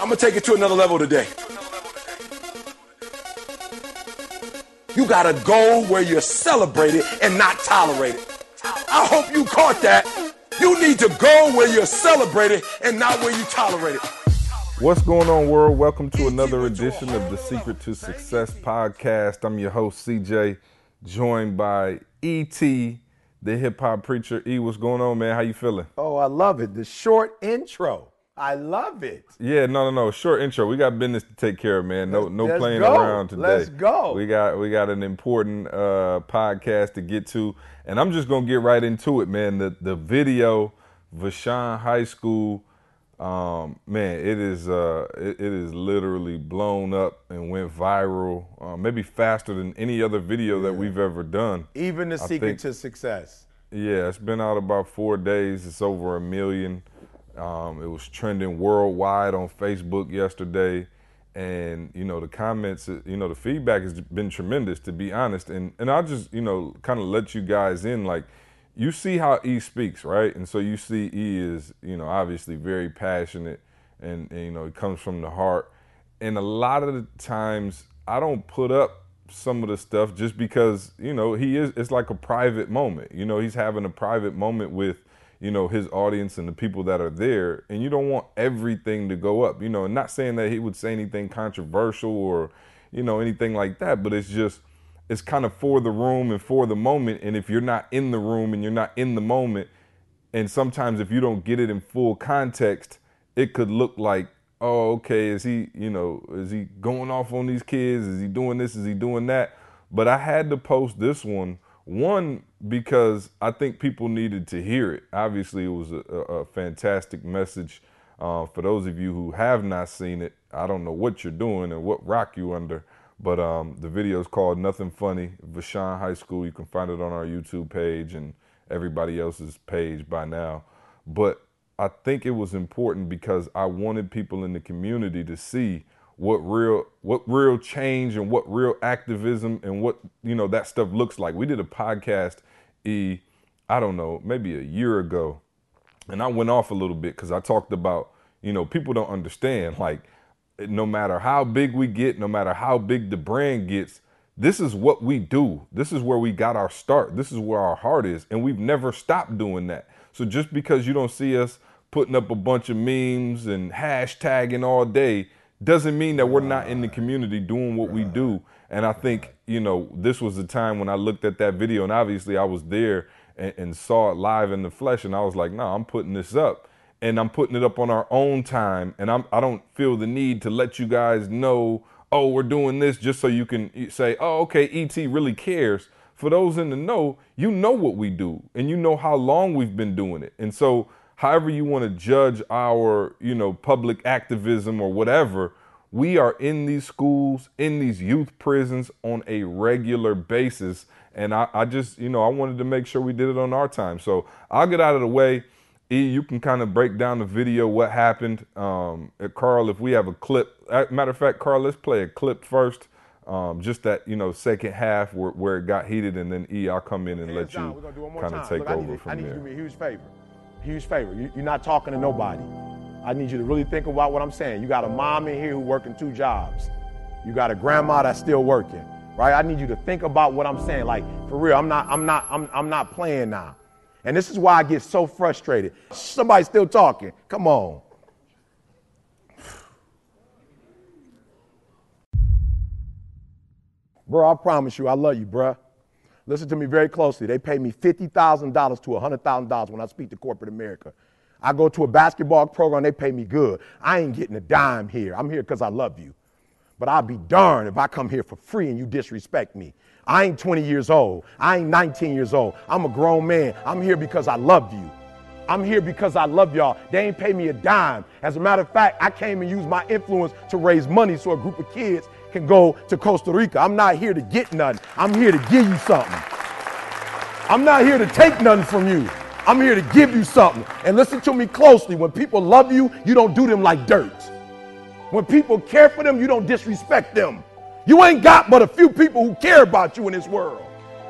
I'm gonna take it to another level today. You gotta go where you're celebrated and not tolerated. I hope you caught that. You need to go where you're celebrated and not where you tolerated. What's going on, world? Welcome to another edition of the Secret to Success podcast. I'm your host, CJ, joined by ET, the hip hop preacher. E, what's going on, man? How you feeling? Oh, I love it. The short intro. I love it. Yeah, no, no, no. Short intro. We got business to take care of, man. No, no Let's playing go. around today. Let's go. We got we got an important uh, podcast to get to, and I'm just gonna get right into it, man. The the video, Vashon High School, um, man, it is uh, it, it is literally blown up and went viral, uh, maybe faster than any other video that we've ever done. Even the I secret think- to success. Yeah, it's been out about four days. It's over a million. Um, it was trending worldwide on Facebook yesterday, and you know the comments, you know the feedback has been tremendous, to be honest. And and I'll just you know kind of let you guys in, like you see how E speaks, right? And so you see E is you know obviously very passionate, and, and you know it comes from the heart. And a lot of the times I don't put up some of the stuff just because you know he is it's like a private moment you know he's having a private moment with you know his audience and the people that are there and you don't want everything to go up you know not saying that he would say anything controversial or you know anything like that but it's just it's kind of for the room and for the moment and if you're not in the room and you're not in the moment and sometimes if you don't get it in full context it could look like oh okay is he you know is he going off on these kids? Is he doing this? Is he doing that? But i had to post this one. One because i think people needed to hear it. Obviously it was a, a, fantastic message. Uh, for those of you who have not seen it i don't know what you're doing and what rock you under but um, the video is called nothing funny vashon high school. You can find it on our youtube page and everybody else's page by now. But I think it was important because I wanted people in the community to see what real what real change and what real activism and what you know that stuff looks like. We did a podcast e I don't know, maybe a year ago. And I went off a little bit cuz I talked about, you know, people don't understand like no matter how big we get, no matter how big the brand gets, this is what we do. This is where we got our start. This is where our heart is. And we've never stopped doing that. So just because you don't see us putting up a bunch of memes and hashtagging all day doesn't mean that we're not in the community doing what we do. And I think, you know, this was the time when I looked at that video and obviously I was there and, and saw it live in the flesh and I was like, no, I'm putting this up and I'm putting it up on our own time. And I'm, I don't feel the need to let you guys know, oh, we're doing this just so you can say, oh, okay, ET really cares. For those in the know, you know what we do and you know how long we've been doing it. And so, however you want to judge our, you know, public activism or whatever, we are in these schools, in these youth prisons on a regular basis. And I, I just, you know, I wanted to make sure we did it on our time. So I'll get out of the way. E, you can kind of break down the video, what happened. Um, Carl, if we have a clip, matter of fact, Carl, let's play a clip first. Um, just that, you know, second half where, where it got heated, and then E, I'll come in and let down. You gonna do one more kind of take Look, I need over you- I from need you to there. do me a huge favor. Huge favor. You, you're not talking to nobody. I need you to really think about what I'm saying. You got a mom in here who working two jobs. You got a grandma that's still working, right? I need you to think about what I'm saying. Like for real, I'm not, I'm not, I'm, I'm not playing now. And this is why I get so frustrated. Somebody's still talking. Come on. Bro, I promise you, I love you, bro. Listen to me very closely. They pay me $50,000 to $100,000 when I speak to corporate America. I go to a basketball program, they pay me good. I ain't getting a dime here. I'm here because I love you. But I'll be darned if I come here for free and you disrespect me. I ain't 20 years old. I ain't 19 years old. I'm a grown man. I'm here because I love you. I'm here because I love y'all. They ain't pay me a dime. As a matter of fact, I came and used my influence to raise money so a group of kids can go to Costa Rica. I'm not here to get nothing. I'm here to give you something. I'm not here to take nothing from you. I'm here to give you something. And listen to me closely. When people love you, you don't do them like dirt. When people care for them, you don't disrespect them. You ain't got but a few people who care about you in this world.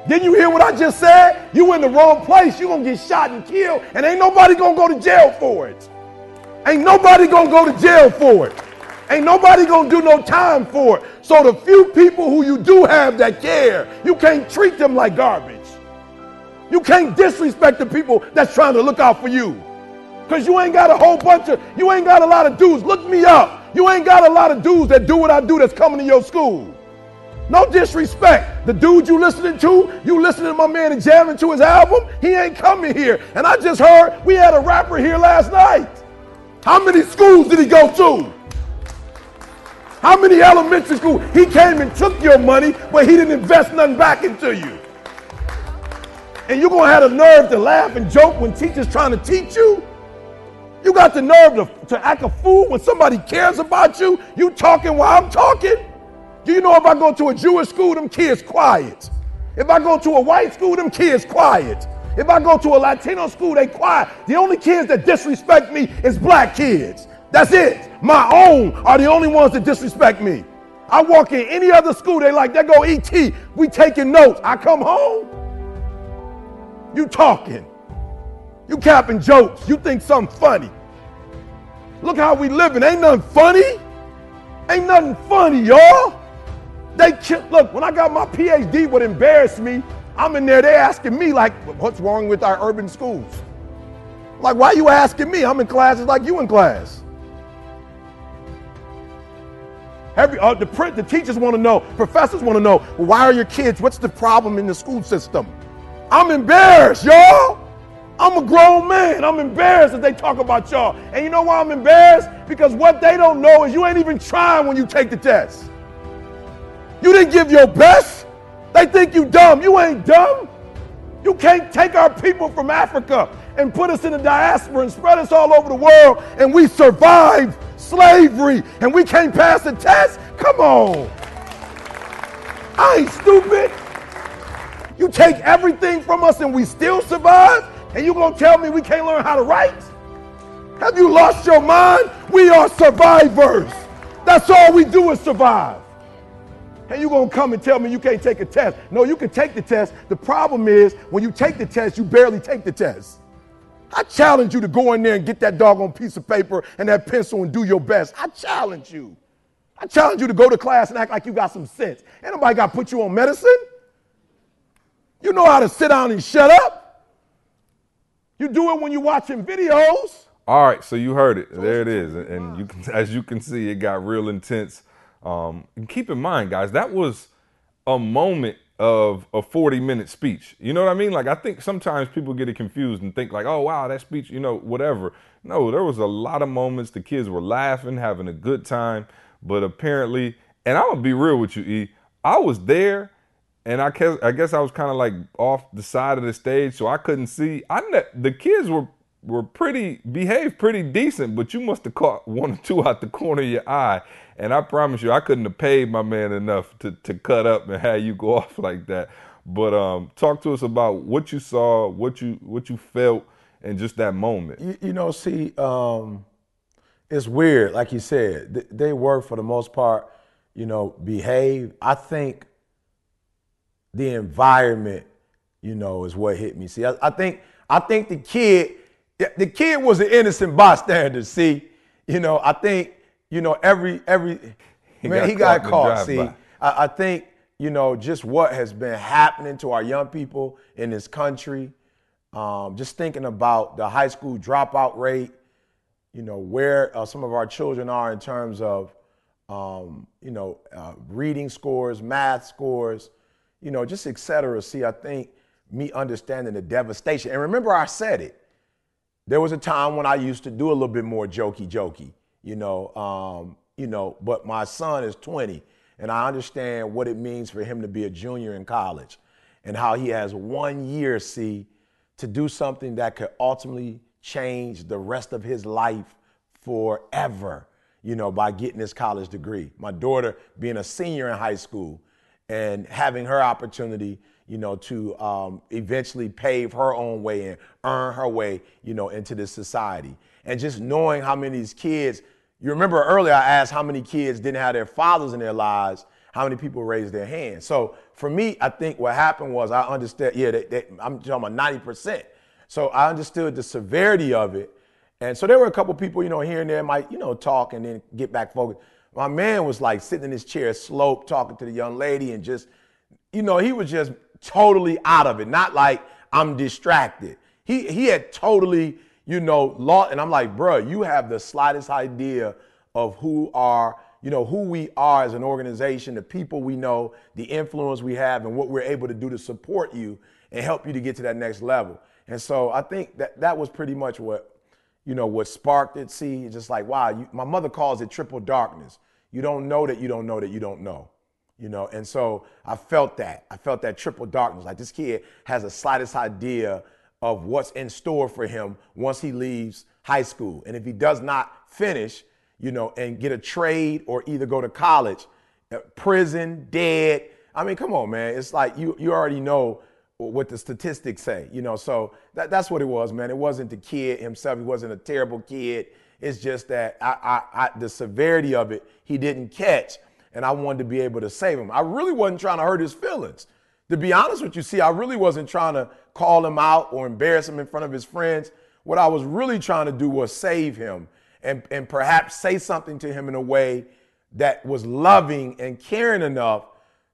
Didn't you hear what I just said? You in the wrong place. You're going to get shot and killed, and ain't nobody going to go to jail for it. Ain't nobody going to go to jail for it. Ain't nobody gonna do no time for it. So the few people who you do have that care, you can't treat them like garbage. You can't disrespect the people that's trying to look out for you. Cause you ain't got a whole bunch of, you ain't got a lot of dudes. Look me up. You ain't got a lot of dudes that do what I do that's coming to your school. No disrespect. The dude you listening to, you listening to my man and jamming to his album, he ain't coming here. And I just heard we had a rapper here last night. How many schools did he go to? How many elementary schools? He came and took your money, but he didn't invest nothing back into you. And you're gonna have the nerve to laugh and joke when teachers trying to teach you? You got the nerve to, to act a fool when somebody cares about you? You talking while I'm talking? Do you know if I go to a Jewish school, them kids quiet. If I go to a white school, them kids quiet. If I go to a Latino school, they quiet. The only kids that disrespect me is black kids. That's it. My own are the only ones that disrespect me. I walk in any other school, they like, they go ET. We taking notes. I come home. You talking. You capping jokes. You think something funny. Look how we living. Ain't nothing funny. Ain't nothing funny, y'all. They look, when I got my PhD, what embarrassed me, I'm in there, they asking me, like, what's wrong with our urban schools? Like, why you asking me? I'm in classes like you in class. Every, uh, the, the teachers want to know, professors want to know, why are your kids, what's the problem in the school system? I'm embarrassed, y'all. I'm a grown man. I'm embarrassed that they talk about y'all. And you know why I'm embarrassed? Because what they don't know is you ain't even trying when you take the test. You didn't give your best. They think you dumb. You ain't dumb. You can't take our people from Africa and put us in the diaspora and spread us all over the world and we survive slavery and we can't pass the test? Come on. I ain't stupid. You take everything from us and we still survive? And you gonna tell me we can't learn how to write? Have you lost your mind? We are survivors. That's all we do is survive. And you gonna come and tell me you can't take a test. No, you can take the test. The problem is when you take the test, you barely take the test. I challenge you to go in there and get that doggone piece of paper and that pencil and do your best. I challenge you. I challenge you to go to class and act like you got some sense. Ain't nobody got to put you on medicine. You know how to sit down and shut up. You do it when you're watching videos. All right, so you heard it. There it is, and you can, as you can see, it got real intense um, and keep in mind, guys, that was a moment of a 40 minute speech. You know what I mean? Like, I think sometimes people get it confused and think, like, oh, wow, that speech, you know, whatever. No, there was a lot of moments the kids were laughing, having a good time. But apparently, and I'm going to be real with you, E, I was there and I guess, I guess I was kind of like off the side of the stage, so I couldn't see. I the kids were were pretty behaved pretty decent, but you must have caught one or two out the corner of your eye. And I promise you, I couldn't have paid my man enough to, to cut up and have you go off like that. But um, talk to us about what you saw, what you what you felt, and just that moment. You, you know, see, um, it's weird, like you said. Th- they were for the most part, you know, behave. I think the environment, you know, is what hit me. See, I, I think I think the kid the kid was an innocent bystander. See, you know, I think you know every every he man got he got caught. See, I, I, think you know just what has been happening to our young people in this country. Um, just thinking about the high school dropout rate, you know where uh, some of our children are in terms of um, you know uh, reading scores, math scores, you know just etc. See, I think me understanding the devastation, and remember I said it there was a time when I used to do a little bit more jokey jokey, you know, um, you know, but my son is 20 and I understand what it means for him to be a junior in college and how he has one year, see, to do something that could ultimately change the rest of his life forever, you know, by getting his college degree. My daughter being a senior in high school and having her opportunity you know, to um, eventually pave her own way and earn her way, you know, into this society. And just knowing how many of these kids, you remember earlier I asked how many kids didn't have their fathers in their lives, how many people raised their hands. So for me, I think what happened was I understood, yeah, they, they, I'm talking about 90%. So I understood the severity of it. And so there were a couple people, you know, here and there might, you know, talk and then get back focused. My man was like sitting in his chair, slope, talking to the young lady, and just, you know, he was just totally out of it. Not like I'm distracted. He he had totally, you know, lost. And I'm like, bro, you have the slightest idea of who are, you know, who we are as an organization, the people we know, the influence we have, and what we're able to do to support you and help you to get to that next level. And so I think that that was pretty much what you know, what sparked it. See, just like, wow, you, my mother calls it triple darkness. You don't know that you don't know that you don't know, you know. And so I felt that. I felt that triple darkness. Like this kid has the slightest idea of what's in store for him once he leaves high school. And if he does not finish, you know, and get a trade or either go to college, uh, prison, dead. I mean, come on, man. It's like you you already know what the statistics say, you know. So that, that's what it was, man. It wasn't the kid himself. He wasn't a terrible kid. It's just that I, I, I, the severity of it, he didn't catch, and I wanted to be able to save him. I really wasn't trying to hurt his feelings. To be honest with you, see, I really wasn't trying to call him out or embarrass him in front of his friends. What I was really trying to do was save him and, and perhaps say something to him in a way that was loving and caring enough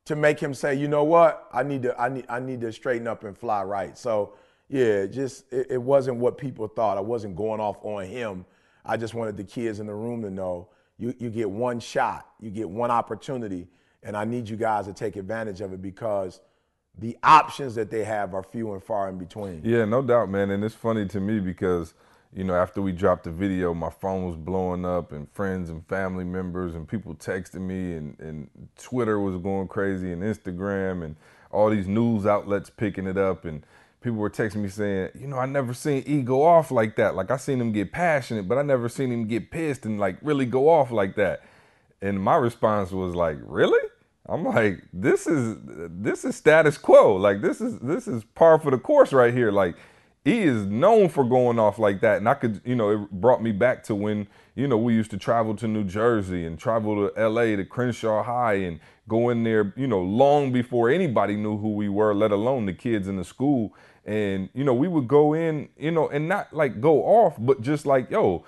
to make him say, you know what, I need to, I need, I need to straighten up and fly right. So yeah, just it, it wasn't what people thought. I wasn't going off on him. I just wanted the kids in the room to know you, you get one shot, you get one opportunity, and I need you guys to take advantage of it because the options that they have are few and far in between. Yeah, no doubt, man. And it's funny to me because you know, after we dropped the video, my phone was blowing up and friends and family members and people texting me and, and Twitter was going crazy and Instagram and all these news outlets picking it up and people were texting me saying, you know, I never seen E go off like that. Like I seen him get passionate, but I never seen him get pissed and like really go off like that. And my response was like, really? I'm like, this is this is status quo. Like this is this is par for the course right here. Like he is known for going off like that. And I could, you know, it brought me back to when, you know, we used to travel to New Jersey and travel to LA to Crenshaw High and go in there, you know, long before anybody knew who we were, let alone the kids in the school. And, you know, we would go in, you know, and not like go off, but just like, yo,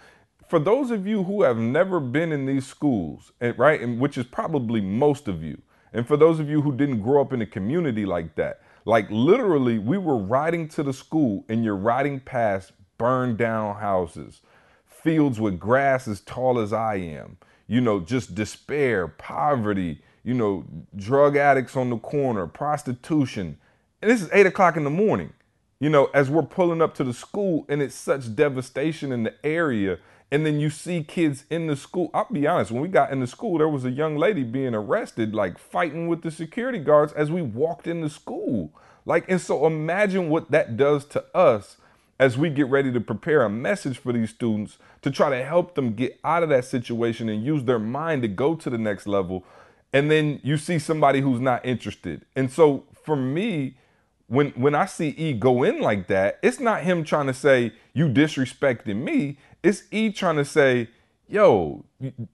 for those of you who have never been in these schools, right, and which is probably most of you, and for those of you who didn't grow up in a community like that, like literally, we were riding to the school and you're riding past burned down houses, fields with grass as tall as I am, you know, just despair, poverty, you know, drug addicts on the corner, prostitution. And this is eight o'clock in the morning, you know, as we're pulling up to the school and it's such devastation in the area and then you see kids in the school. I'll be honest, when we got in the school, there was a young lady being arrested, like fighting with the security guards as we walked in the school. Like, and so imagine what that does to us as we get ready to prepare a message for these students to try to help them get out of that situation and use their mind to go to the next level. And then you see somebody who's not interested. And so for me, when when I see E go in like that, it's not him trying to say you disrespecting me. It's E trying to say, "Yo,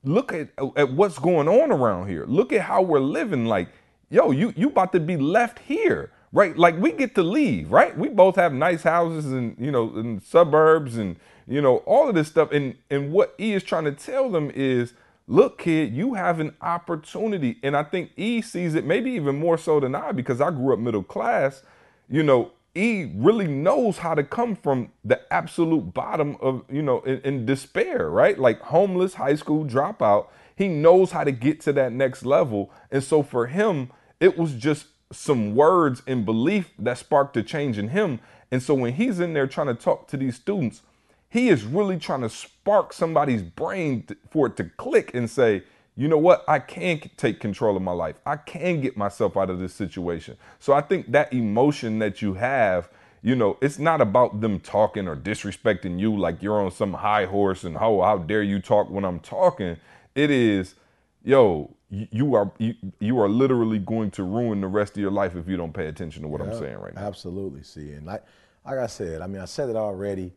look at at what's going on around here. Look at how we're living. Like, yo, you you about to be left here, right? Like we get to leave, right? We both have nice houses and you know in suburbs and you know all of this stuff. And and what E is trying to tell them is." Look, kid, you have an opportunity. And I think E sees it maybe even more so than I because I grew up middle class you know, E really knows how to come from the absolute bottom of, you know, in, in, despair, right? Like homeless high school dropout. He knows how to get to that next level. And so for him, it was just some words and belief that sparked a change in him. And so when he's in there trying to talk to these students, he is really trying to spark somebody's brain for it to click and say, you know what? I can take control of my life. I can get myself out of this situation. So I think that emotion that you have, you know, it's not about them talking or disrespecting you like you're on some high horse and oh, how dare you talk when I'm talking. It is, yo, you are you, you are literally going to ruin the rest of your life if you don't pay attention to what I'm saying right now. Absolutely. See, and like like I said, I mean, I said it already,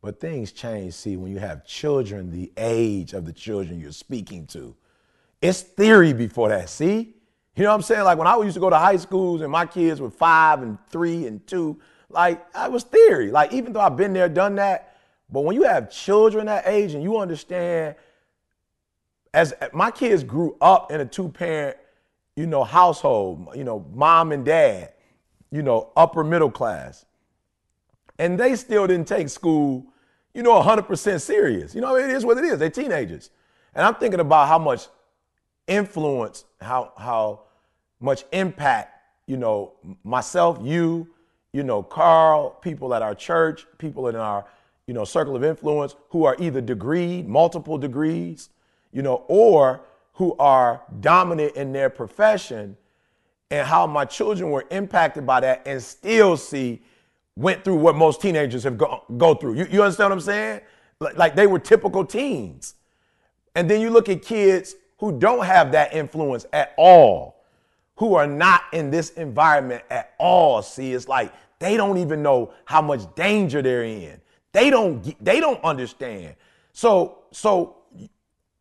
but things change. See, when you have children, the age of the children you're speaking to it's theory before that. See? You know what I'm saying? Like when I used to go to high schools and my kids were five and three and two, like I was theory. Like even though I've been there, done that, but when you have children that age and you understand as my kids grew up in a two parent, you know, household, you know, mom and dad, you know, upper middle class. And they still didn't take school, you know, 100% serious. You know, it is what it is. They're teenagers. And I'm thinking about how much influence, how how much impact, you know, myself, you, you know, Carl, people at our church, people in our, you know, circle of influence who are either degreed, multiple degrees, you know, or who are dominant in their profession and how my children were impacted by that and still see went through what most teenagers have go, go through. You, you understand what I'm saying? Like, like they were typical teens. And then you look at kids who don't have that influence at all, who are not in this environment at all. See, it's like they don't even know how much danger they're in. They don't they don't understand. So so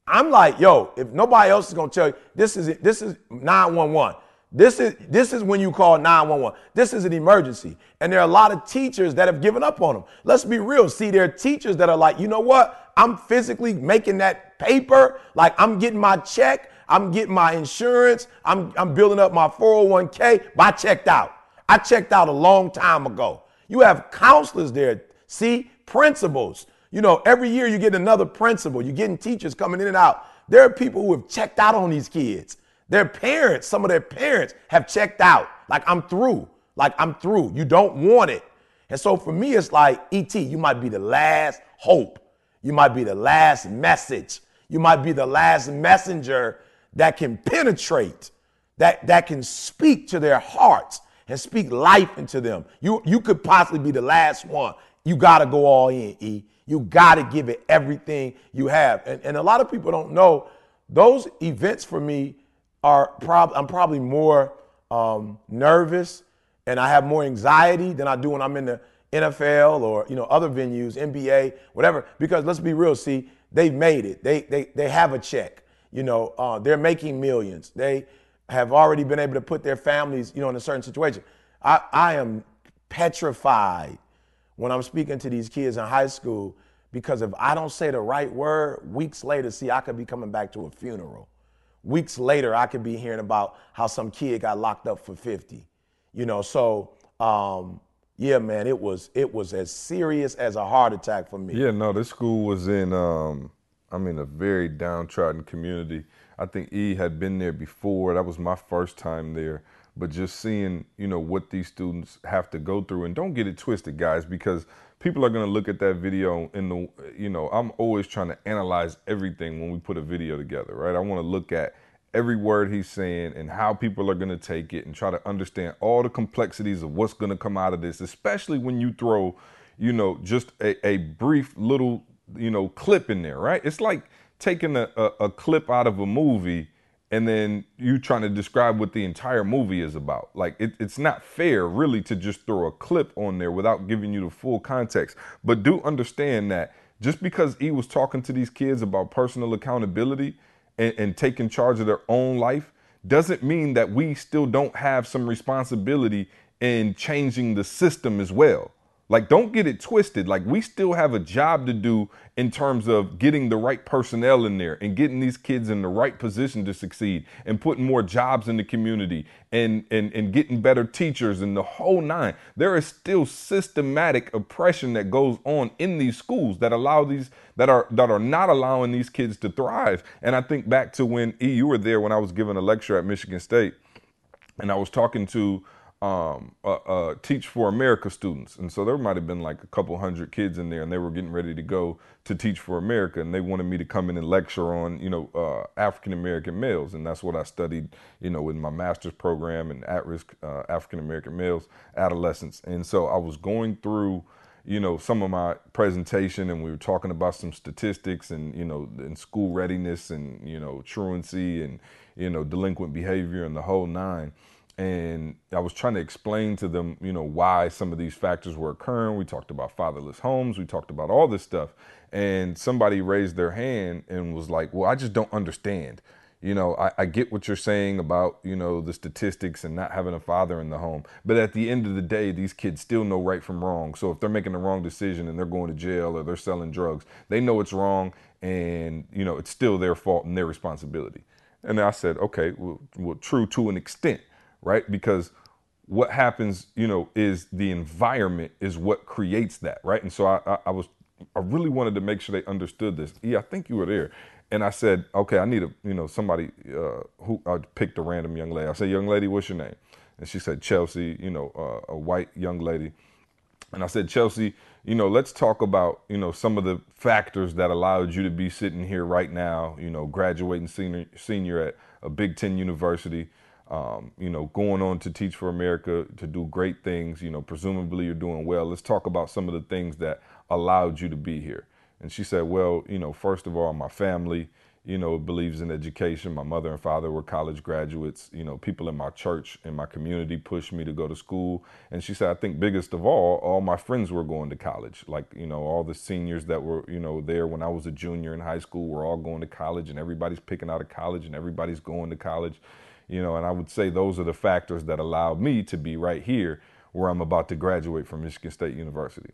I'm like, yo, if nobody else is gonna tell you, this is this is 911. This is this is when you call 911. This is an emergency. And there are a lot of teachers that have given up on them. Let's be real. See, there are teachers that are like, you know what? I'm physically making that paper. Like I'm getting my check. I'm getting my insurance. I'm, I'm building up my 401k. But I checked out. I checked out a long time ago. You have counselors there. See, principals. You know, every year you get another principal. You're getting teachers coming in and out. There are people who have checked out on these kids. Their parents, some of their parents have checked out. Like, I'm through. Like, I'm through. You don't want it. And so for me, it's like, ET, you might be the last hope. You might be the last message. You might be the last messenger that can penetrate, that, that can speak to their hearts and speak life into them. You, you could possibly be the last one. You got to go all in, E. You got to give it everything you have. And, and a lot of people don't know those events for me are prob- I'm probably more um, nervous and I have more anxiety than I do when I'm in the NFL or you know other venues, NBA, whatever. Because let's be real, see, they've made it. They they they have a check. You know, uh, they're making millions. They have already been able to put their families, you know, in a certain situation. I, I am petrified when I'm speaking to these kids in high school because if I don't say the right word, weeks later, see, I could be coming back to a funeral. Weeks later, I could be hearing about how some kid got locked up for 50. You know, so um, yeah, man, it was it was as serious as a heart attack for me. Yeah, no, this school was in um, I mean a very downtrodden community. I think E had been there before. That was my first time there. But just seeing, you know, what these students have to go through, and don't get it twisted, guys, because people are going to look at that video in the, you know, I'm always trying to analyze everything when we put a video together, right? I want to look at every word he's saying and how people are going to take it and try to understand all the complexities of what's going to come out of this, especially when you throw, you know, just a, a brief little, you know, clip in there, right? It's like taking a, a, a clip out of a movie and then you trying to describe what the entire movie is about. Like it, it's not fair really to just throw a clip on there without giving you the full context. But do understand that just because he was talking to these kids about personal accountability and, and taking charge of their own life doesn't mean that we still don't have some responsibility in changing the system as well. Like, don't get it twisted. Like, we still have a job to do in terms of getting the right personnel in there and getting these kids in the right position to succeed and putting more jobs in the community and, and, and getting better teachers and the whole nine. There is still systematic oppression that goes on in these schools that allow these that are that are not allowing these kids to thrive. And I think back to when E, you were there when I was giving a lecture at Michigan State and I was talking to um, uh, uh, Teach for America students. And so there might have been like a couple hundred kids in there, and they were getting ready to go to Teach for America, and they wanted me to come in and lecture on, you know, uh, African American males, and that's what I studied, you know, in my master's program in at-risk uh, African American males, adolescents. And so I was going through, you know, some of my presentation, and we were talking about some statistics, and you know, in school readiness, and you know, truancy, and you know, delinquent behavior, and the whole nine and I was trying to explain to them, you know, why some of these factors were occurring. We talked about fatherless homes, we talked about all this stuff, and somebody raised their hand and was like, "Well, I just don't understand." You know, I, I, get what you're saying about, you know, the statistics and not having a father in the home. But at the end of the day, these kids still know right from wrong. So if they're making the wrong decision and they're going to jail or they're selling drugs, they know it's wrong and you know it's still their fault and their responsibility. And I said, okay, well, well true to an extent, right? Because what happens, you know, is the environment is what creates that, right? And so I, I, I was, I really wanted to make sure they understood this. Yeah, I think you were there. And I said, okay, I need a, you know, somebody uh, who I picked a random young lady. I said, young lady, what's your name? And she said, Chelsea, you know, uh, a white young lady. And I said, Chelsea, you know, let's talk about, you know, some of the factors that allowed you to be sitting here right now, you know, graduating senior, senior at a Big Ten university, um, you know, going on to teach for America, to do great things, you know, presumably you're doing well. Let's talk about some of the things that allowed you to be here. And she said, well, you know, first of all, my family, you know, believes in education. My mother and father were college graduates. You know, people in my church and my community pushed me to go to school. And she said, I think biggest of all, all my friends were going to college. Like, you know, all the seniors that were, you know, there when I was a junior in high school were all going to college and everybody's picking out of college and everybody's going to college. You know, and I would say those are the factors that allowed me to be right here where I'm about to graduate from Michigan State University.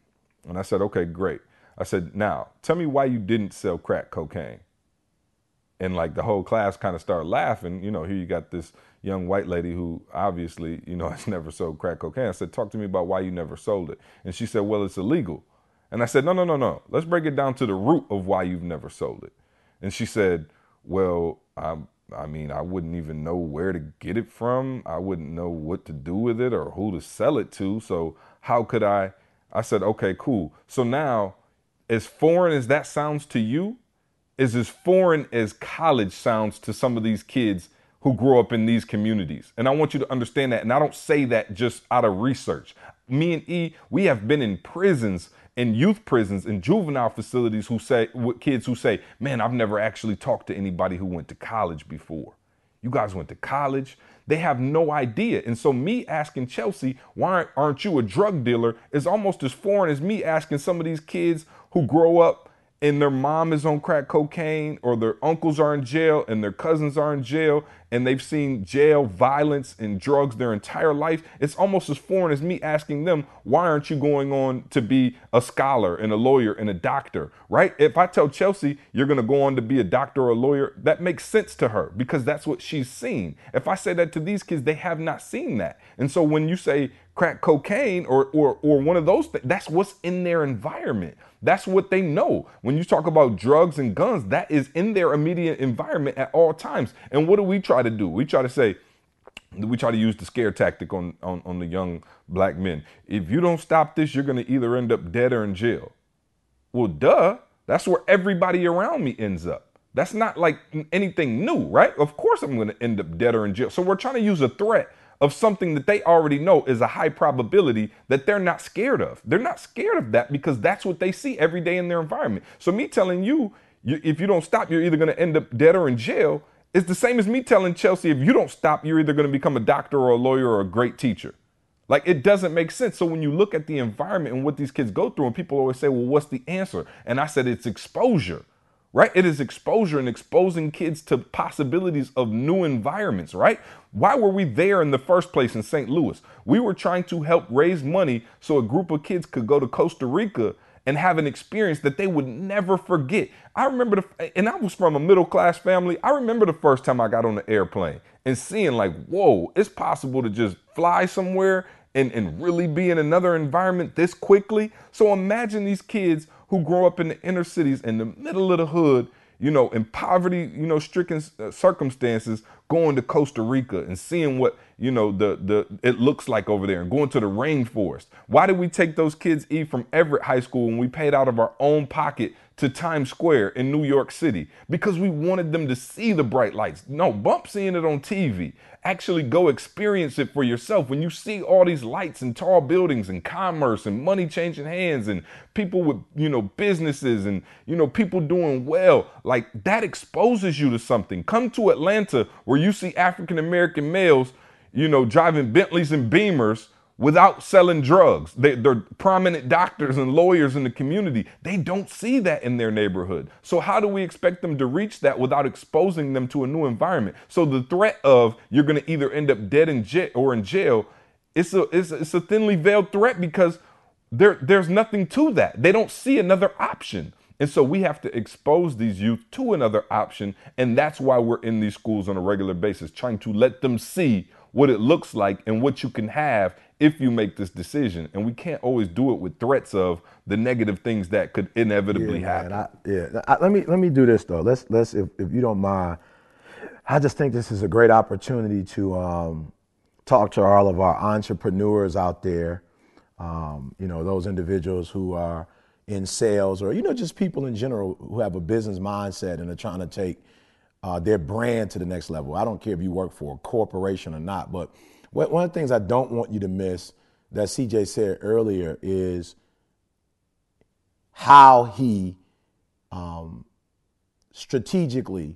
And I said, okay, great. I said, now tell me why you didn't sell crack cocaine and like the whole class kind of started laughing. You know, here you got this young white lady who obviously, you know, has never sold crack cocaine. I said, talk to me about why you never sold it. And she said, well, it's illegal. And I said, no, no, no, no. Let's break it down to the root of why you've never sold it. And she said, well, I, I mean, I wouldn't even know where to get it from. I wouldn't know what to do with it or who to sell it to. So how could I? I said, okay, cool. So now, as foreign as that sounds to you, is as foreign as college sounds to some of these kids who grow up in these communities. And I want you to understand that. And I don't say that just out of research. Me and E, we have been in prisons, in youth prisons, and juvenile facilities who say, with kids who say, man, I've never actually talked to anybody who went to college before. You guys went to college. They have no idea. And so, me asking Chelsea, why aren't you a drug dealer, is almost as foreign as me asking some of these kids who grow up and their mom is on crack cocaine or their uncles are in jail and their cousins are in jail and they've seen jail violence and drugs their entire life it's almost as foreign as me asking them why aren't you going on to be a scholar and a lawyer and a doctor right if i tell chelsea you're going to go on to be a doctor or a lawyer that makes sense to her because that's what she's seen if i say that to these kids they have not seen that and so when you say crack cocaine or or or one of those things. That's what's in their environment. That's what they know. When you talk about drugs and guns, that is in their immediate environment at all times. And what do we try to do? We try to say, we try to use the scare tactic on, on, on the young black men. If you don't stop this, you're going to either end up dead or in jail. Well, duh. That's where everybody around me ends up. That's not like anything new, right? Of course, I'm going to end up dead or in jail. So we're trying to use a threat of something that they already know is a high probability that they're not scared of. They're not scared of that because that's what they see every day in their environment. So, me telling you, you if you don't stop, you're either going to end up dead or in jail, is the same as me telling Chelsea, if you don't stop, you're either going to become a doctor or a lawyer or a great teacher. Like it doesn't make sense. So when you look at the environment and what these kids go through, and people always say, well, what's the answer? And I said, it's exposure right? It is exposure and exposing kids to possibilities of new environments, right? Why were we there in the first place in St. Louis? We were trying to help raise money so a group of kids could go to Costa Rica and have an experience that they would never forget. I remember the, and I was from a middle class family. I remember the first time I got on the airplane and seeing like, whoa, it's possible to just fly somewhere and, and really be in another environment this quickly. So imagine these kids who grow up in the inner cities in the middle of the hood, you know, in poverty, you know, stricken uh, circumstances, going to Costa Rica and seeing what, you know, the the it looks like over there and going to the rainforest. Why did we take those kids e from Everett High School when we paid out of our own pocket to Times Square in New York City because we wanted them to see the bright lights. No, bump seeing it on TV. Actually go experience it for yourself. When you see all these lights and tall buildings and commerce and money changing hands and people with, you know, businesses and, you know, people doing well, like that exposes you to something. Come to Atlanta where you see African American males, you know, driving Bentleys and Beamers without selling drugs. They, are prominent doctors and lawyers in the community. They don't see that in their neighborhood. So, how do we expect them to reach that without exposing them to a new environment? So, the threat of you're going to either end up dead in jail or in jail, it's a, it's, a, it's a thinly veiled threat because there, there's nothing to that. They don't see another option. And so we have to expose these youth to another option. And that's why we're in these schools on a regular basis, trying to let them see what it looks like and what you can have if you make this decision. And we can't always do it with threats of the negative things that could inevitably yeah, happen. I, yeah, I, let me let me do this though. Let's let's if, if you don't mind, I just think this is a great opportunity to um, talk to all of our entrepreneurs out there. Um, you know, those individuals who are in sales or you know just people in general who have a business mindset and are trying to take uh, their brand to the next level. I don't care if you work for a corporation or not, but one of the things I don't want you to miss that CJ said earlier is how he um, strategically,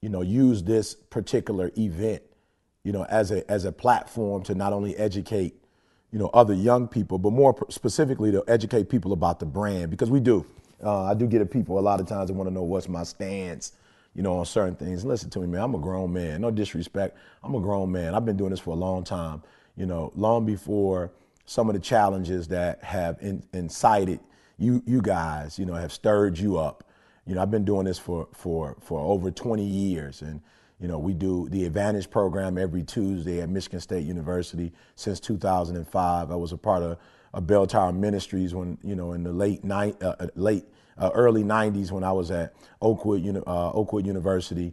you know, used this particular event, you know, as a as a platform to not only educate, you know, other young people, but more specifically to educate people about the brand because we do. Uh, I do get at people a lot of times that want to know what's my stance you know, on certain things. Listen to me, man. I'm a grown man. No disrespect. I'm a grown man. I've been doing this for a long time. You know, long before some of the challenges that have in, incited you, you guys, you know, have stirred you up. You know, I've been doing this for for for over 20 years, and you know, we do the Advantage program every Tuesday at Michigan State University since 2005. I was a part of, of Bell Tower Ministries when you know in the late night, uh, uh late uh, early 90s when I was at Oakwood, uh, Oakwood University.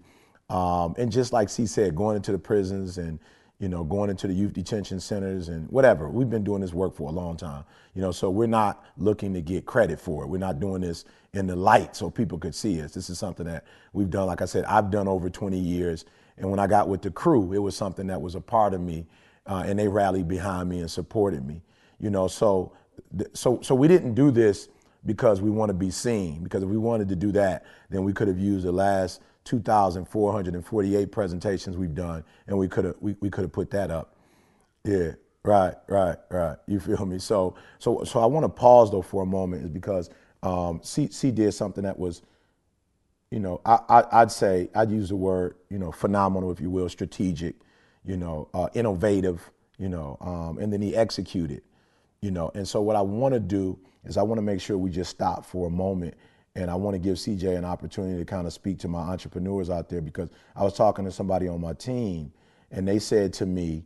Um, and just like C said, going into the prisons and, you know, going into the youth detention centers and whatever. We've been doing this work for a long time. You know, so we're not looking to get credit for it. We're not doing this in the light so people could see us. This is something that we've done, like I said, I've done over 20 years. And when I got with the crew, it was something that was a part of me. Uh, and they rallied behind me and supported me. You know, so so so we didn't do this because we want to be seen. Because if we wanted to do that, then we could have used the last 2,448 presentations we've done, and we could have we, we could have put that up. Yeah, right, right, right. You feel me? So so so I want to pause though for a moment, is because um, C, C did something that was, you know, I, I would say I'd use the word you know phenomenal, if you will, strategic, you know, uh, innovative, you know, um, and then he executed, you know, and so what I want to do is I want to make sure we just stop for a moment and I want to give CJ an opportunity to kind of speak to my entrepreneurs out there because I was talking to somebody on my team and they said to me,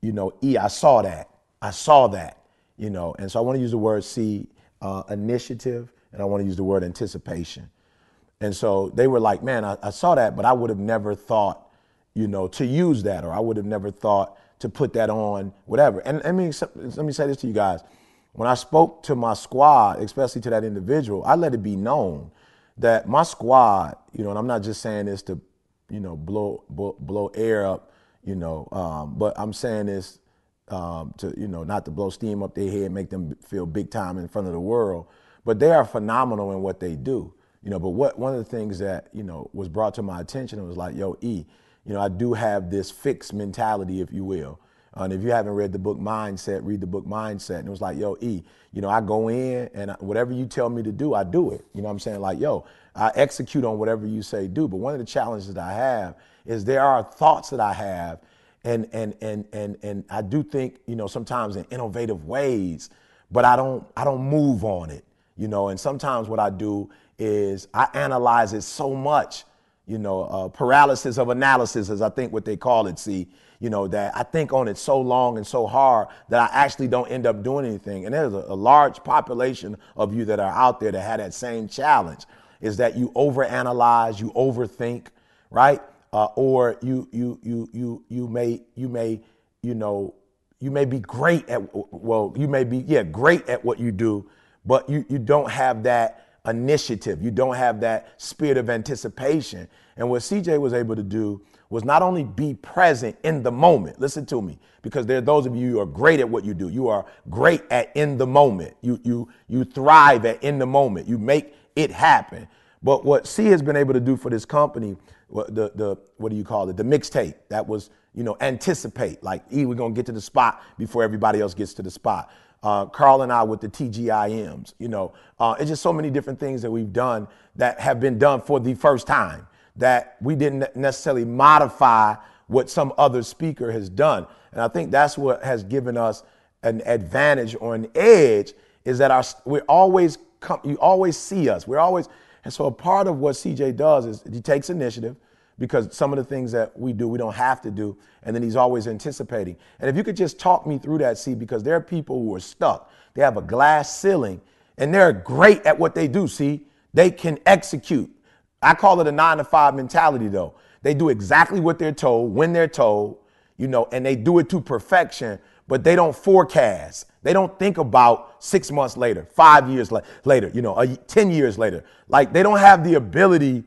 you know, E, I saw that. I saw that, you know, and so I want to use the word C, uh, initiative, and I want to use the word anticipation. And so they were like, man, I, I saw that, but I would have never thought, you know, to use that, or I would have never thought to put that on, whatever. And let me, let me say this to you guys when I spoke to my squad, especially to that individual, I let it be known that my squad, you know, and I'm not just saying this to, you know, blow blow, blow air up, you know, um, but I'm saying this um, to, you know, not to blow steam up their head, make them feel big time in front of the world, but they are phenomenal in what they do, you know. But what one of the things that you know was brought to my attention was like, yo, E, you know, I do have this fixed mentality, if you will. And if you haven't read the book Mindset, read the book Mindset. And it was like, yo, E, you know, I go in and whatever you tell me to do, I do it. You know what I'm saying? Like, yo, I execute on whatever you say do. But one of the challenges that I have is there are thoughts that I have and and and and and I do think, you know, sometimes in innovative ways, but I don't I don't move on it. You know, and sometimes what I do is I analyze it so much, you know, uh, paralysis of analysis, as I think what they call it, see you know, that I think on it so long and so hard that I actually don't end up doing anything. And there's a, a large population of you that are out there that had that same challenge is that you overanalyze, you overthink, right? Uh, or you you you you you may you may you know you may be great at well you may be yeah great at what you do, but you you don't have that initiative, you don't have that spirit of anticipation. And what CJ was able to do was not only be present in the moment, listen to me, because there are those of you who are great at what you do. You are great at in the moment. You, you, you thrive at in the moment. You make it happen. But what C has been able to do for this company, the, the what do you call it? The mixtape that was, you know, anticipate. Like, E, we're going to get to the spot before everybody else gets to the spot. Uh, Carl and I with the TGIMs, you know, uh, it's just so many different things that we've done that have been done for the first time that we didn't necessarily modify what some other speaker has done. And I think that's what has given us an advantage or an edge is that our, we're always come, you always see us. We're always, and so a part of what CJ does is he takes initiative because some of the things that we do, we don't have to do. And then he's always anticipating. And if you could just talk me through that, see, because there are people who are stuck. They have a glass ceiling and they're great at what they do, see? They can execute. I call it a nine to five mentality, though. They do exactly what they're told when they're told, you know, and they do it to perfection, but they don't forecast. They don't think about six months later, five years later, you know, 10 years later. Like they don't have the ability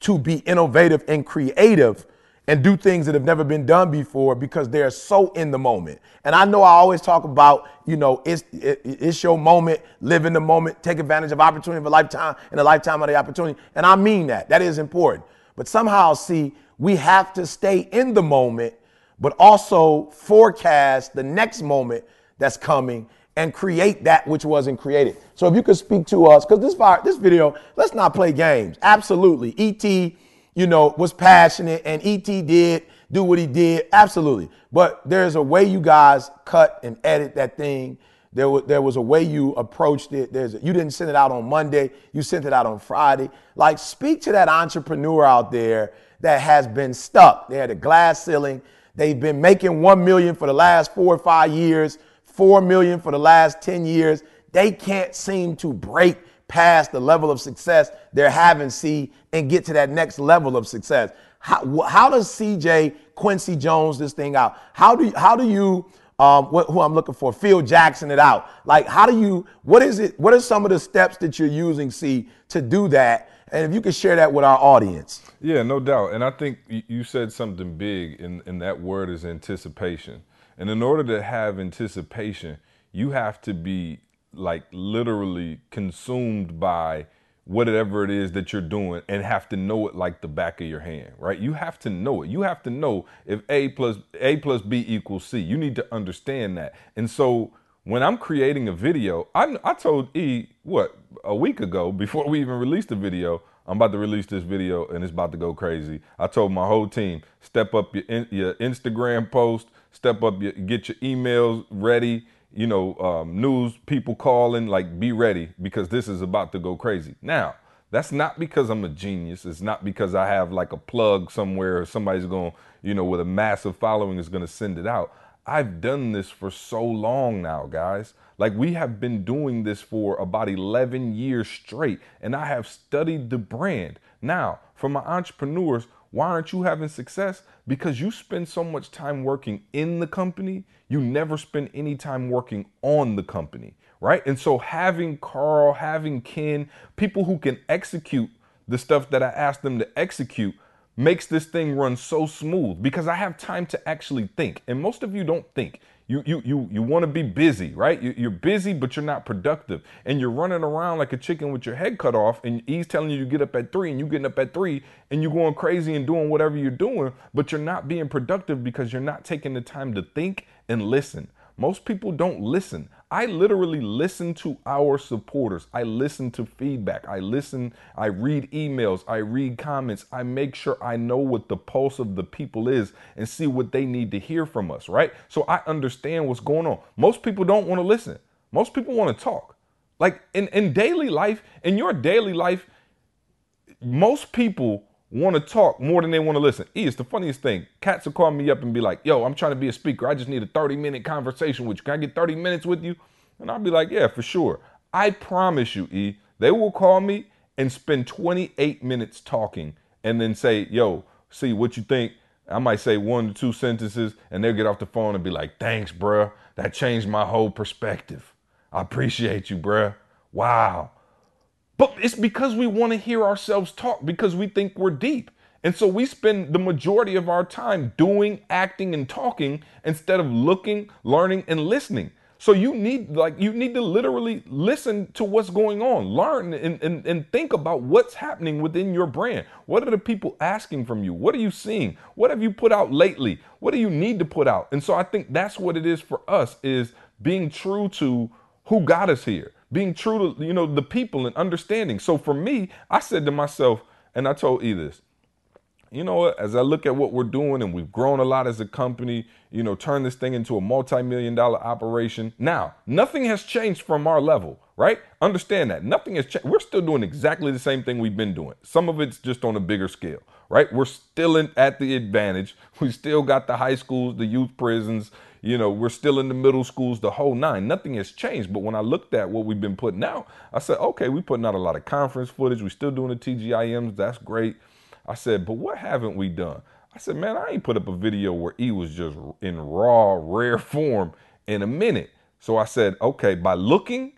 to be innovative and creative and do things that have never been done before because they're so in the moment. And I know I always talk about, you know, it's it's your moment, live in the moment, take advantage of opportunity of a lifetime and a lifetime of the opportunity. And I mean that. That is important. But somehow, see, we have to stay in the moment, but also forecast the next moment that's coming and create that which wasn't created. So if you could speak to us, because this fire, this video, let's not play games. Absolutely, ET, you know, was passionate, and ET did do what he did. Absolutely, but there's a way you guys cut and edit that thing. There was, there was a way you approached it. There's a, you didn't send it out on Monday. You sent it out on Friday. Like, speak to that entrepreneur out there that has been stuck. They had a glass ceiling. They've been making one million for the last four or five years 4 million for the last 10 years. They can't seem to break past the level of success they're having, see, and get to that next level of success. How, how does CJ Quincy Jones this thing out? How do you, how do you um, what, who I'm looking for, Phil Jackson it out? Like, how do you? What is it? What are some of the steps that you're using, see, to do that? And if you could share that with our audience. Yeah, no doubt. And I think you said something big, and, and that word is anticipation. And in order to have anticipation, you have to be like literally consumed by whatever it is that you're doing and have to know it like the back of your hand, right? You have to know it. You have to know if A plus A plus B equals C. You need to understand that. And so when I'm creating a video, I, I told E what a week ago before we even released the video, I'm about to release this video and it's about to go crazy. I told my whole team, step up your your Instagram post, step up, your, get your emails ready. You know, um, news people calling, like be ready because this is about to go crazy. Now, that's not because I'm a genius. It's not because I have like a plug somewhere or somebody's going, you know, with a massive following is going to send it out. I've done this for so long now, guys. Like we have been doing this for about 11 years straight, and I have studied the brand. Now, for my entrepreneurs, why aren't you having success? Because you spend so much time working in the company, you never spend any time working on the company, right? And so having Carl, having Ken, people who can execute the stuff that I asked them to execute makes this thing run so smooth because I have time to actually think. And most of you don't think you you you you want to be busy, right? You, you're busy, but you're not productive, and you're running around like a chicken with your head cut off. And he's telling you to get up at three, and you're getting up at three, and you're going crazy and doing whatever you're doing, but you're not being productive because you're not taking the time to think and listen. Most people don't listen. I literally listen to our supporters. I listen to feedback. I listen, I read emails, I read comments. I make sure I know what the pulse of the people is and see what they need to hear from us, right? So I understand what's going on. Most people don't want to listen. Most people want to talk. Like in, in daily life, in your daily life, most people want to talk more than they want to listen. E, it's the funniest thing. Cats will call me up and be like, yo, I'm trying to be a speaker. I just need a 30 minute conversation with you. Can I get 30 minutes with you? And I'll be like, yeah, for sure. I promise you, E, they will call me and spend 28 minutes talking and then say, yo, see what you think. I might say one to two sentences and they'll get off the phone and be like, thanks, bruh. That changed my whole perspective. I appreciate you, bruh. Wow. But it's because we want to hear ourselves talk because we think we're deep. And so we spend the majority of our time doing, acting, and talking instead of looking, learning, and listening. So you need like you need to literally listen to what's going on, learn and, and, and think about what's happening within your brand. What are the people asking from you? What are you seeing? What have you put out lately? What do you need to put out? And so I think that's what it is for us is being true to who got us here being true to you know the people and understanding. So for me, I said to myself, and I told E this, you know what, as I look at what we're doing and we've grown a lot as a company, you know, turn this thing into a multi-million dollar operation. Now, nothing has changed from our level. right? Understand that. Nothing has changed. We're still doing exactly the same thing we've been doing. Some of it's just on a bigger scale, right? We're still in, at the advantage. We still got the high schools, the youth prisons, you know, we're still in the middle schools, the whole nine. Nothing has changed. But when I looked at what we've been putting out, I said, okay, we're putting out a lot of conference footage. We're still doing the TGIMs. That's great. I said, but what haven't we done? I said, man, I ain't put up a video where E was just in raw, rare form in a minute. So I said, okay, by looking,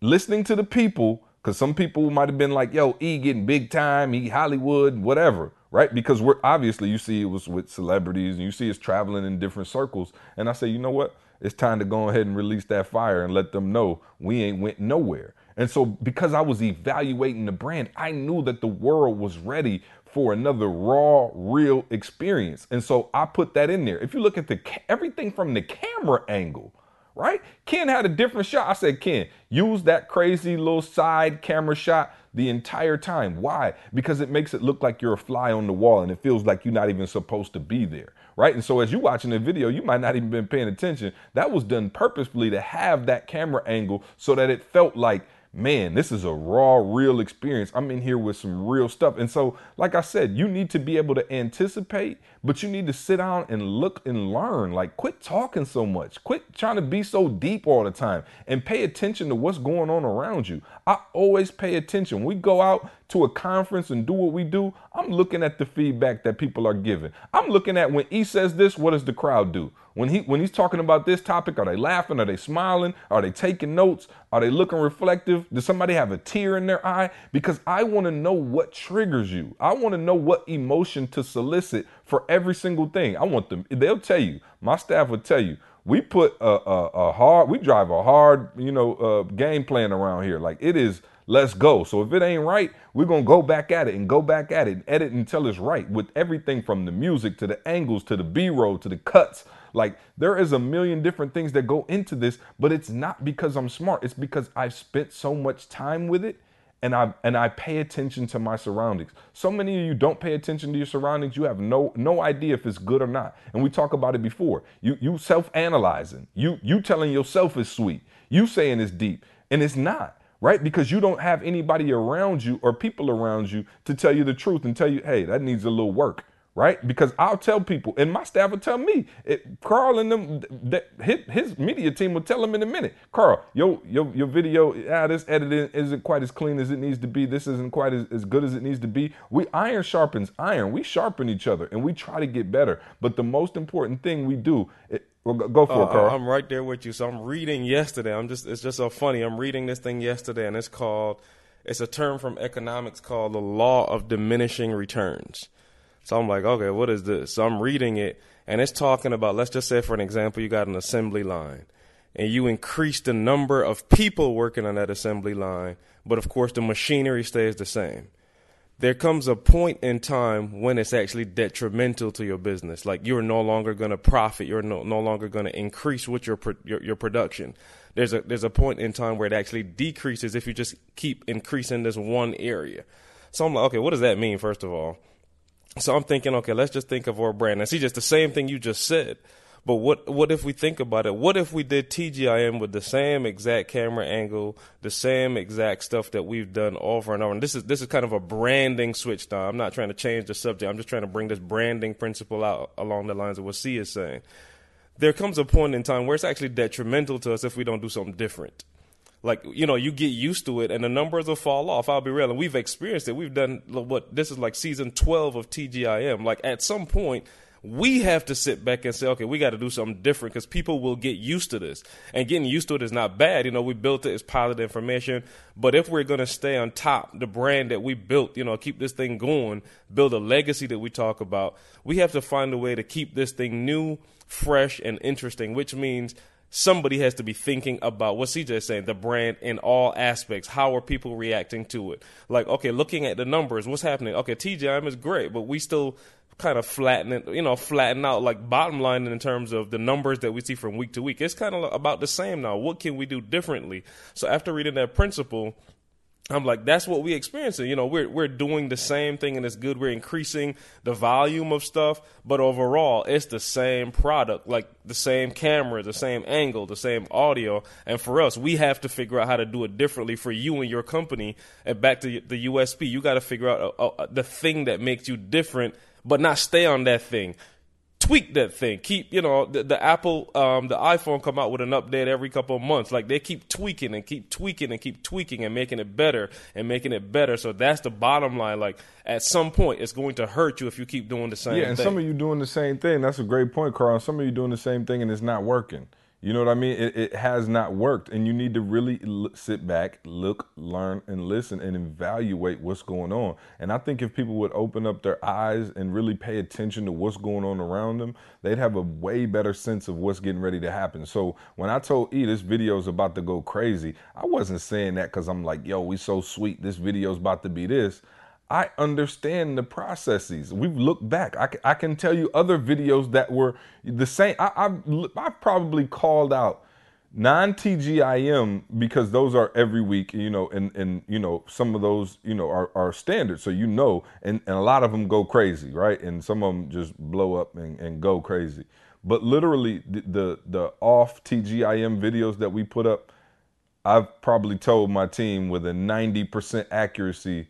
listening to the people, because some people might have been like, yo, E getting big time, E Hollywood, whatever, right? Because we're obviously, you see it was with celebrities and you see us traveling in different circles. And I say, you know what? It's time to go ahead and release that fire and let them know we ain't went nowhere. And so, because I was evaluating the brand, I knew that the world was ready for another raw, real experience. And so I put that in there. If you look at the everything from the camera angle, right? Ken had a different shot. I said, Ken, use that crazy little side camera shot the entire time. Why? Because it makes it look like you're a fly on the wall and it feels like you're not even supposed to be there. Right. And so as you're watching the video, you might not even been paying attention. That was done purposefully to have that camera angle so that it felt like man, this is a raw, real experience. I'm in here with some real stuff. And so, like I said, you need to be able to anticipate, but you need to sit down and look and learn. Like, quit talking so much, quit trying to be so deep all the time, and pay attention to what's going on around you. I always pay attention. We go out to a conference and do what we do, I'm looking at the feedback that people are giving. I'm looking at when he says this, what does the crowd do? When he when he's talking about this topic, are they laughing? Are they smiling? Are they taking notes? Are they looking reflective? Does somebody have a tear in their eye? Because I want to know what triggers you. I want to know what emotion to solicit for every single thing. I want them. They'll tell you. My staff will tell you. We put a, a, a hard. We drive a hard, you know, uh, game plan around here. Like it is let's go. So if it ain't right, we're gonna go back at it and go back at it and edit until it's right with everything from the music to the angles to the B-roll to the cuts like there is a million different things that go into this, but it's not because I'm smart. It's because I've spent so much time with it and I and I pay attention to my surroundings. So many of you don't pay attention to your surroundings. You have no no idea if it's good or not. And we talk about it before. You you self-analyzing. You you telling yourself it's sweet. You saying it's deep and it's not right? Because you don't have anybody around you or people around you to tell you the truth and tell you, hey, that needs a little work right? Because I'll tell people, and my staff will tell me. It, Carl and them, that his, his, media team will tell him in a minute. Carl, your your your video, ah, this editing isn't quite as clean as it needs to be. This isn't quite as, as good as it needs to be. We iron sharpens iron. We sharpen each other, and we try to get better. But the most important thing we do. It, well, go for uh, it, Carl. I'm right there with you. So I'm reading yesterday. I'm just it's just so funny. I'm reading this thing yesterday, and it's called. It's a term from economics called the law of diminishing returns. So I'm like, okay, what is this? So I'm reading it, and it's talking about, let's just say, for an example, you got an assembly line, and you increase the number of people working on that assembly line, but of course the machinery stays the same. There comes a point in time when it's actually detrimental to your business. Like you're no longer going to profit. You're no, no longer going to increase with your, your your production. There's a there's a point in time where it actually decreases if you just keep increasing this one area. So I'm like, okay, what does that mean? First of all, so I'm thinking, okay, let's just think of our brand. And see, just the same thing you just said. But what what if we think about it? What if we did TGIM with the same exact camera angle, the same exact stuff that we've done over and over? And this is this is kind of a branding switch now. I'm not trying to change the subject. I'm just trying to bring this branding principle out along the lines of what C is saying. There comes a point in time where it's actually detrimental to us if we don't do something different like you know you get used to it and the numbers will fall off. I'll be real and we've experienced it. We've done what this is like season 12 of tgim like at some point we have to sit back and say okay we got to do something different because people will get used to this. And getting used to it is not bad. You know we built it as positive information. But if we're going to stay on top the brand that we built you know keep this thing going build a legacy that we talk about we have to find a way to keep this thing new fresh and interesting which means somebody has to be thinking about what CJ is saying, the brand in all aspects. How are people reacting to it? Like, okay, looking at the numbers, what's happening? Okay, TGIM is great, but we still kind of flatten it, you know, flatten out like bottom line in terms of the numbers that we see from week to week. It's kind of about the same now. What can we do differently? So after reading that principle, I'm like, that's what we experiencing. You know, we're we're doing the same thing and it's good. We're increasing the volume of stuff, but overall, it's the same product, like the same camera, the same angle, the same audio. And for us, we have to figure out how to do it differently for you and your company. And back to the USP, you got to figure out uh, uh, the thing that makes you different, but not stay on that thing tweak that thing. Keep you know the, the Apple, um, the iPhone come out with an update every couple of months. Like they keep tweaking and keep tweaking and keep tweaking and making it better and making it better. So that's the bottom line. Like at some point, it's going to hurt you if you keep doing the same. Thing. Yeah, and thing. some of you doing the same thing. That's a great point, Carl. Some of you doing the same thing and it's not working. You know what I mean? It, it has not worked, and you need to really sit back, look, learn, and listen, and evaluate what's going on. And I think if people would open up their eyes and really pay attention to what's going on around them, they'd have a way better sense of what's getting ready to happen. So when I told E this video is about to go crazy, I wasn't saying that because I'm like, yo, we so sweet. This video's about to be this. I understand the processes. We've looked back. I, I can tell you other videos that were the same. I, I've, I've probably called out non-TGIM because those are every week, you know, and, and you know, some of those, you know, are, are standard. So you know, and, and a lot of them go crazy, right? And some of them just blow up and, and go crazy. But literally the, the, the off TGIM videos that we put up, I've probably told my team with a 90% accuracy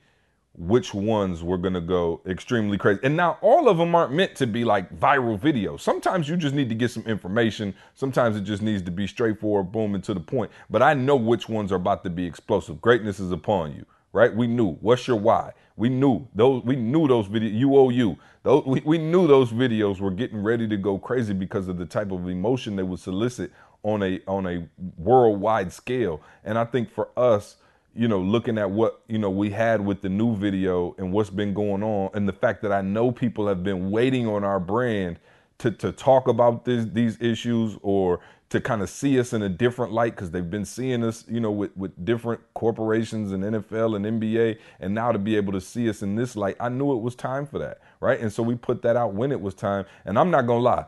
which ones were going to go extremely crazy. And now all of them aren't meant to be like viral videos. Sometimes you just need to get some information. Sometimes it just needs to be straightforward, boom, and to the point. But I know which ones are about to be explosive. Greatness is upon you, right? We knew. What's your why? We knew those. We knew those videos. UOU. Those. We, we knew those videos were getting ready to go crazy because of the type of emotion they would solicit on a on a worldwide scale. And I think for us you know, looking at what, you know, we had with the new video and what's been going on and the fact that I know people have been waiting on our brand to, to talk about this, these issues or to kind of see us in a different light because they've been seeing us, you know, with, with different corporations and NFL and NBA. And now to be able to see us in this light, I knew it was time for that. Right. And so we put that out when it was time. And I'm not to lie.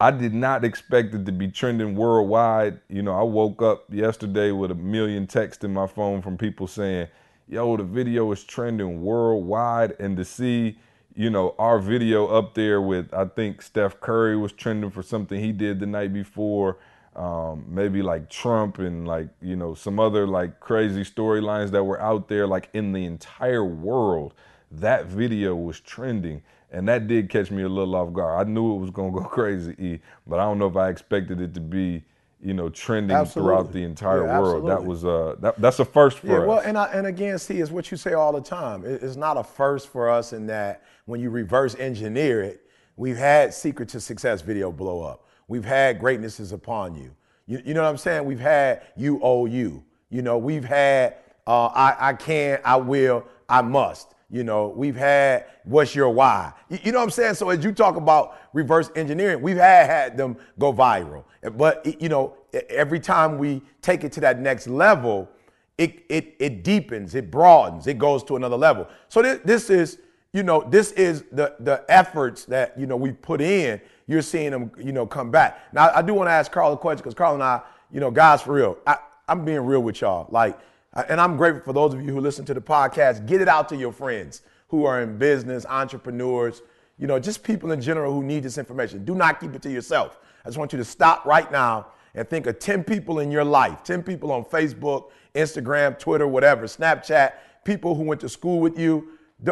I did not expect it to be trending worldwide. You know, I woke up yesterday with a million texts in my phone from people saying, yo, the video is trending worldwide. And to see, you know, our video up there with, I think Steph Curry was trending for something he did the night before. Um, maybe like Trump and like, you know, some other like crazy storylines that were out there, like in the entire world. That video was trending. And that did catch me a little off guard. I knew it was going to go crazy, E, but I don't know if I expected it to be, you know, trending absolutely. throughout the entire yeah, world. Absolutely. That was uh, that, that's a first for yeah, us. Well, and I, and again, see, is what you say all the time. It's not a first for us in that when you reverse engineer it, we've had Secret to Success video blow up. We've had Greatness is Upon You. You, you know what I'm saying? We've had You Owe You. You know, we've had uh, I, I Can, I Will, I Must. You know, we've had what's your why? You, know what I'm saying? So as you talk about reverse engineering, we've had had them go viral. But you know, every time we take it to that next level, it it it deepens, it broadens, it goes to another level. So this, this is, you know, this is the the efforts that you know we put in. You're seeing them, you know, come back. Now I do want to ask Carl a question because Carl and I, you know, guys, for real, I, I'm being real with y'all. Like Uh, and I'm grateful for those of you who listen to the podcast. Get it out to your friends who are in business, entrepreneurs, you know, just people in general who need this information. Do not keep it to yourself. I just want you to stop right now and think of 10 people in your life 10 people on Facebook, Instagram, Twitter, whatever, Snapchat, people who went to school with you.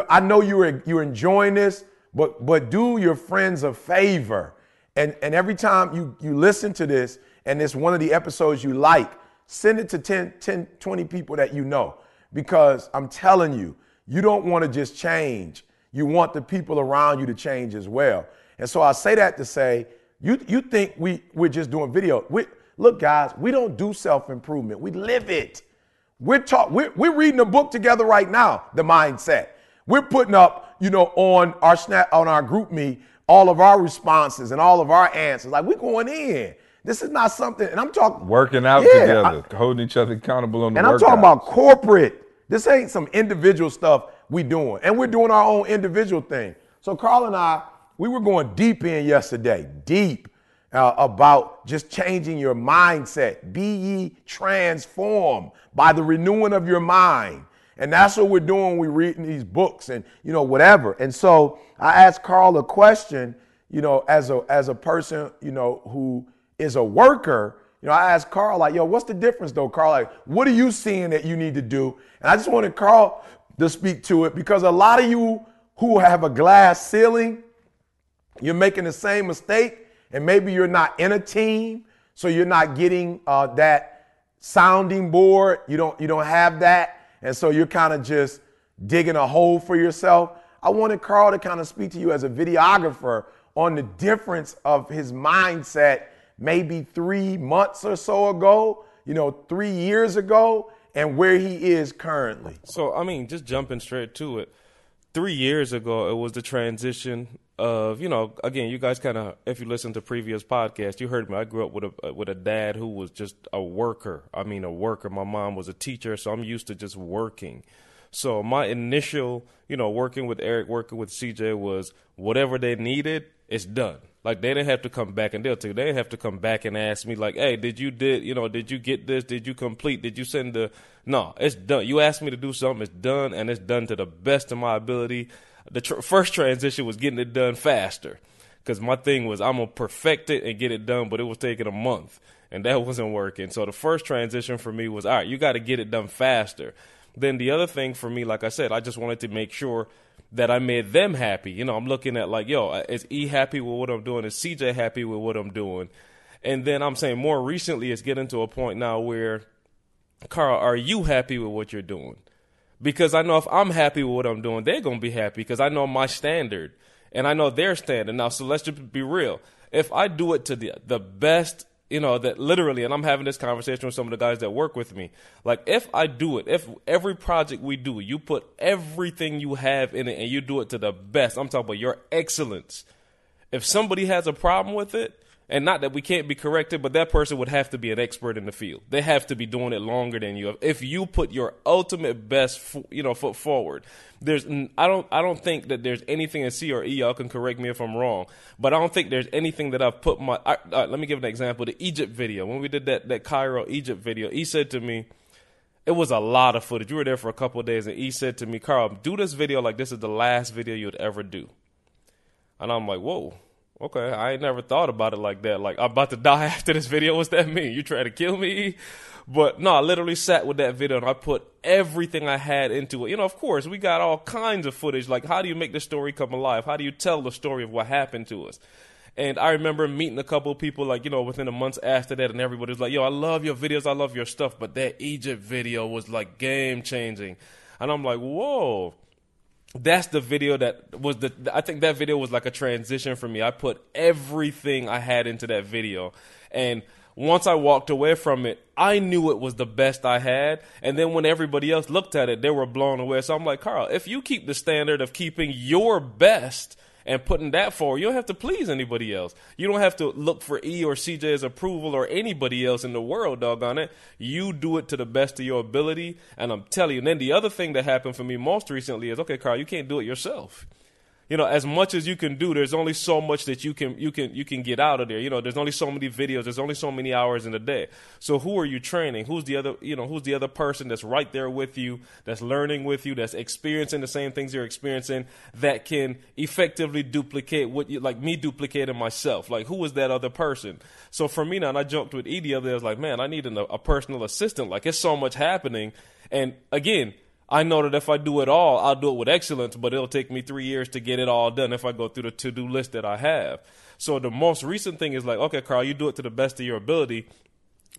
I know you're, you're enjoying this, but, but do your friends a favor. And, and every time you, you listen to this and it's one of the episodes you like, Send it to 10, 10, 20 people that you know because I'm telling you, you don't want to just change. You want the people around you to change as well. And so I say that to say, you, you think we, we're just doing video. We, look, guys, we don't do self improvement, we live it. We're, talk, we're, we're reading a book together right now, The Mindset. We're putting up, you know, on our snap, on our group me, all of our responses and all of our answers. Like we're going in. This is not something, and I'm talking working out yeah, together, I, holding each other accountable on the. And I'm talking about corporate. This ain't some individual stuff we doing, and we're doing our own individual thing. So Carl and I, we were going deep in yesterday, deep uh, about just changing your mindset. Be ye transformed by the renewing of your mind. And that's what we're doing. We're reading these books and, you know, whatever. And so I asked Carl a question, you know, as a, as a person, you know, who is a worker, you know, I asked Carl, like, yo, what's the difference though, Carl? Like, what are you seeing that you need to do? And I just wanted Carl to speak to it because a lot of you who have a glass ceiling, you're making the same mistake, and maybe you're not in a team, so you're not getting uh, that sounding board. You don't you don't have that, and so you're kind of just digging a hole for yourself. I wanted Carl to kind of speak to you as a videographer on the difference of his mindset maybe three months or so ago, you know, three years ago, and where he is currently. So, I mean, just jumping straight to it, three years ago, it was the transition of, you know, again, you guys kind of, if you listen to previous podcasts, you heard me. I grew up with a with a dad who was just a worker. I mean, a worker. My mom was a teacher, so I'm used to just working. So my initial, you know, working with Eric, working with CJ was whatever they needed, it's done. Like they didn't have to come back and they'll they didn't have to come back and ask me like, hey, did you did you know did you get this? Did you complete? Did you send the? No, it's done. You asked me to do something, it's done, and it's done to the best of my ability. The tr- first transition was getting it done faster, because my thing was I'm gonna perfect it and get it done, but it was taking a month, and that wasn't working. So the first transition for me was all right, you got to get it done faster. Then the other thing for me, like I said, I just wanted to make sure that I made them happy. You know, I'm looking at like, yo, is E happy with what I'm doing? Is CJ happy with what I'm doing? And then I'm saying more recently, it's getting to a point now where, Carl, are you happy with what you're doing? Because I know if I'm happy with what I'm doing, they're gonna be happy because I know my standard and I know their standard. Now, so let's just be real. If I do it to the the best you know that literally and i'm having this conversation with some of the guys that work with me. Like if i do it if every project we do you put everything you have in it and you do it to the best i'm talking about your excellence. If somebody has a problem with it and not that we can't be corrected, but that person would have to be an expert in the field. They have to be doing it longer than you. If you put your ultimate best, you know, foot forward, there's I don't I don't think that there's anything in C or E. Y'all can correct me if I'm wrong, but I don't think there's anything that I've put my. I, uh, let me give an example. The Egypt video when we did that that Cairo Egypt video, he said to me. It was a lot of footage. You were there for a couple days, and he said to me, "Carl, do this video like this is the last video you'd ever do." And I'm like, "Whoa, Okay, I ain't never thought about it like that. Like I'm about to die after this video. What's that mean? You trying to kill me? But no, I literally sat with that video and I put everything I had into it. You know, of course, we got all kinds of footage. Like, how do you make the story come alive? How do you tell the story of what happened to us? And I remember meeting a couple people, like, you know, within the months after that, and everybody was like, yo, I love your videos, I love your stuff. But that Egypt video was like game changing. And I'm like, whoa that's the video that was the I think that video was like a transition for me. I put everything I had into that video and once I walked away from it, I knew it was the best I had. And then when everybody else looked at it, they were blown away. So I'm like, Carl, if you keep the standard of keeping your best, and putting that forward. You don't have to please anybody else. You don't have to look for E or CJ's approval or anybody else in the world, doggone it. You do it to the best of your ability. And I'm telling you, and then the other thing that happened for me most recently is okay, Carl, you can't do it yourself you know, as much as you can do, there's only so much that you can you can you can get out of there. You know, there's only so many videos, there's only so many hours in a day. So who are you training? Who's the other you know, who's the other person that's right there with you, that's learning with you, that's experiencing the same things you're experiencing, that can effectively duplicate what you like me duplicating myself. Like who is that other person? So for me now, and I jumped with Edie other day, I was like, man, I need a, a personal assistant. Like it's so much happening. And again, I know that if I do it all, I'll do it with excellence, but it'll take me three years to get it all done if I go through the to do list that I have. So the most recent thing is like, okay, Carl, you do it to the best of your ability,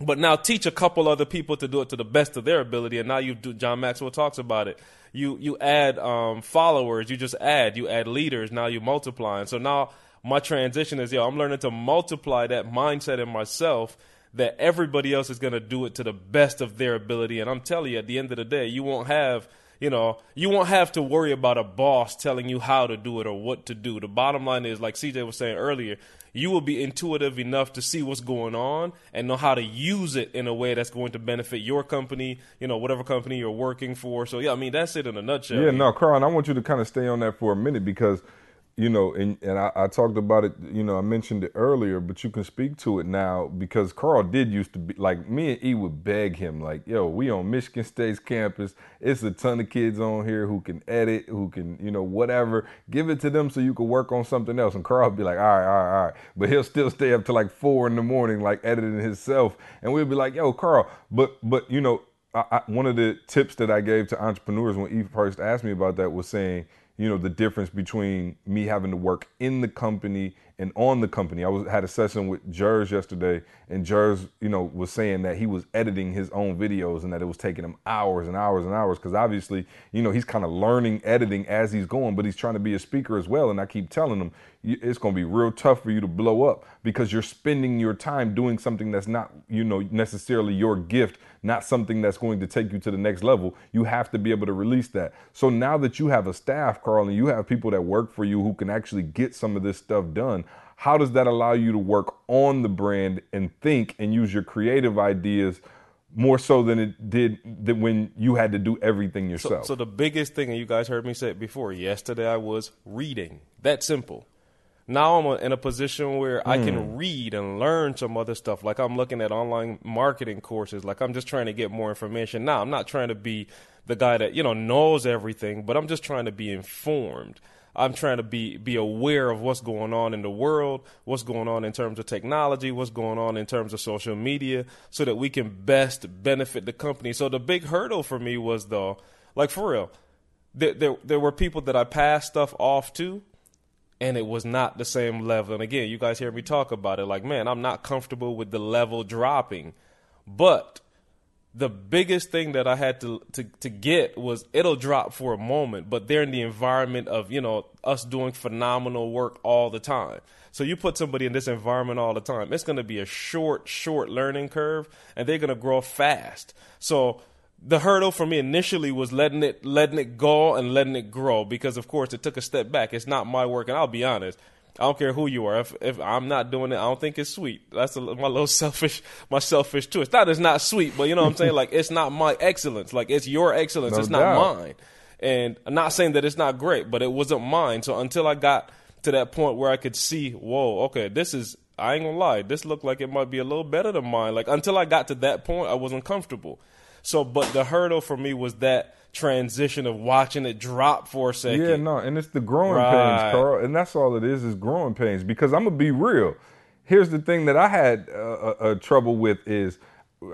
but now teach a couple other people to do it to the best of their ability. And now you do, John Maxwell talks about it. You, you add um, followers, you just add, you add leaders, now you multiply. And so now my transition is, yo, I'm learning to multiply that mindset in myself that everybody else is going to do it to the best of their ability. And I'm telling you, at the end of the day, you won't have, you know, you won't have to worry about a boss telling you how to do it or what to do. The bottom line is, like CJ was saying earlier, you will be intuitive enough to see what's going on and know how to use it in a way that's going to benefit your company, you know, whatever company you're working for. So yeah, I mean that's it in a nutshell. Yeah, no, Carl, I want you to kind of stay on that for a minute because you know, and, and I, I, talked about it, you know, I mentioned it earlier, but you can speak to it now because Carl did used to be like me and E would beg him, like, yo, we on Michigan State's campus. It's a ton of kids on here who can edit, who can, you know, whatever. Give it to them so you can work on something else. And Carl would be like, all right, all right, all right. But he'll still stay up to like four in the morning, like editing himself. And we'd be like, yo, Carl, but but you know, I, I, one of the tips that I gave to entrepreneurs when E first asked me about that was saying, you know, the difference between me having to work in the company and on the company. I was had a session with Jers yesterday, and Jers, you know, was saying that he was editing his own videos and that it was taking him hours and hours and hours because obviously, you know, he's kind of learning editing as he's going, but he's trying to be a speaker as well. And I keep telling him it's going to be real tough for you to blow up because you're spending your time doing something that's not, you know, necessarily your gift, not something that's going to take you to the next level. You have to be able to release that. So now that you have a staff, Carl, and you have people that work for you who can actually get some of this stuff done, how does that allow you to work on the brand and think and use your creative ideas more so than it did than when you had to do everything yourself? So, so the biggest thing, and you guys heard me say it before, yesterday I was reading. That simple now I'm in a position where mm. I can hmm. read and learn some other stuff. Like I'm looking at online marketing courses. Like I'm just trying to get more information. Now I'm not trying to be the guy that you know knows everything, but I'm just trying to be informed. I'm trying to be be aware of what's going on in the world, what's going on in terms of technology, what's going on in terms of social media, so that we can best benefit the company. So the big hurdle for me was though, like for real, there there, there were people that I passed stuff off to and it was not the same level. And again, you guys hear me talk about it like, man, I'm not comfortable with the level dropping. But the biggest thing that I had to, to, to get was it'll drop for a moment, but they're in the environment of, you know, us doing phenomenal work all the time. So you put somebody in this environment all the time, it's going to be a short, short learning curve and they're going to grow fast. So the hurdle for me initially was letting it letting it go and letting it grow because of course it took a step back. It's not my work, and I'll be honest. I don't care who you are. If if I'm not doing it, I don't think it's sweet. That's a, my little selfish, my selfish twist. Not it's not sweet, but you know what I'm saying. Like it's not my excellence. Like it's your excellence. No it's doubt. not mine. And I'm not saying that it's not great, but it wasn't mine. So until I got to that point where I could see, whoa, okay, this is. I ain't gonna lie. This looked like it might be a little better than mine. Like until I got to that point, I wasn't comfortable. So, but the hurdle for me was that transition of watching it drop for a second. Yeah, no, and it's the growing right. pains, Carl, and that's all it is is growing pains. Because I'm gonna be real. Here's the thing that I had uh, uh, uh, trouble with is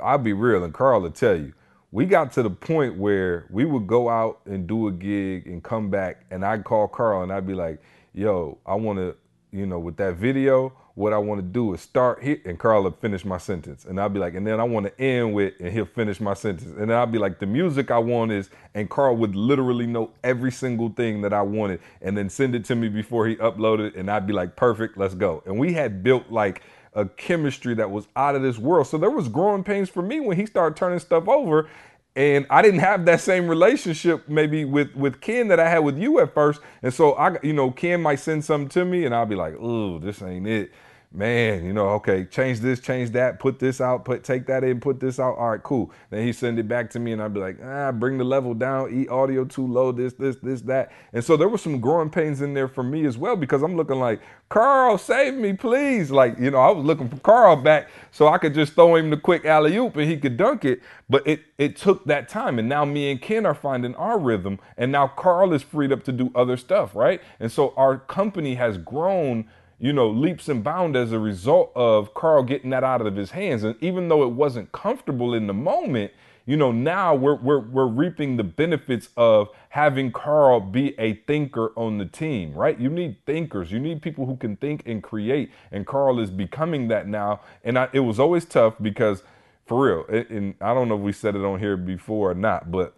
I'll be real, and Carl will tell you. We got to the point where we would go out and do a gig and come back, and I'd call Carl and I'd be like, "Yo, I want to, you know, with that video." What I want to do is start here, and Carl will finish my sentence, and I'll be like, and then I want to end with, and he'll finish my sentence, and then I'll be like, the music I want is, and Carl would literally know every single thing that I wanted, and then send it to me before he uploaded, and I'd be like, perfect, let's go. And we had built like a chemistry that was out of this world. So there was growing pains for me when he started turning stuff over, and I didn't have that same relationship maybe with with Ken that I had with you at first. And so I, you know, Ken might send something to me, and I'll be like, "Oh, this ain't it." Man, you know, okay, change this, change that, put this out, put take that in, put this out. All right, cool. Then he send it back to me, and I'd be like, ah, bring the level down, eat audio too low, this, this, this, that. And so there were some growing pains in there for me as well because I'm looking like, Carl, save me, please. Like, you know, I was looking for Carl back so I could just throw him the quick alley oop and he could dunk it. But it it took that time, and now me and Ken are finding our rhythm, and now Carl is freed up to do other stuff, right? And so our company has grown you know, leaps and bounds as a result of Carl getting that out of his hands. And even though it wasn't comfortable in the moment, you know, now we're, we're, we're reaping the benefits of having Carl be a thinker on the team, right? You need thinkers. You need people who can think and create. And Carl is becoming that now. And I, it was always tough because, for real, and I don't know if we said it on here before or not, but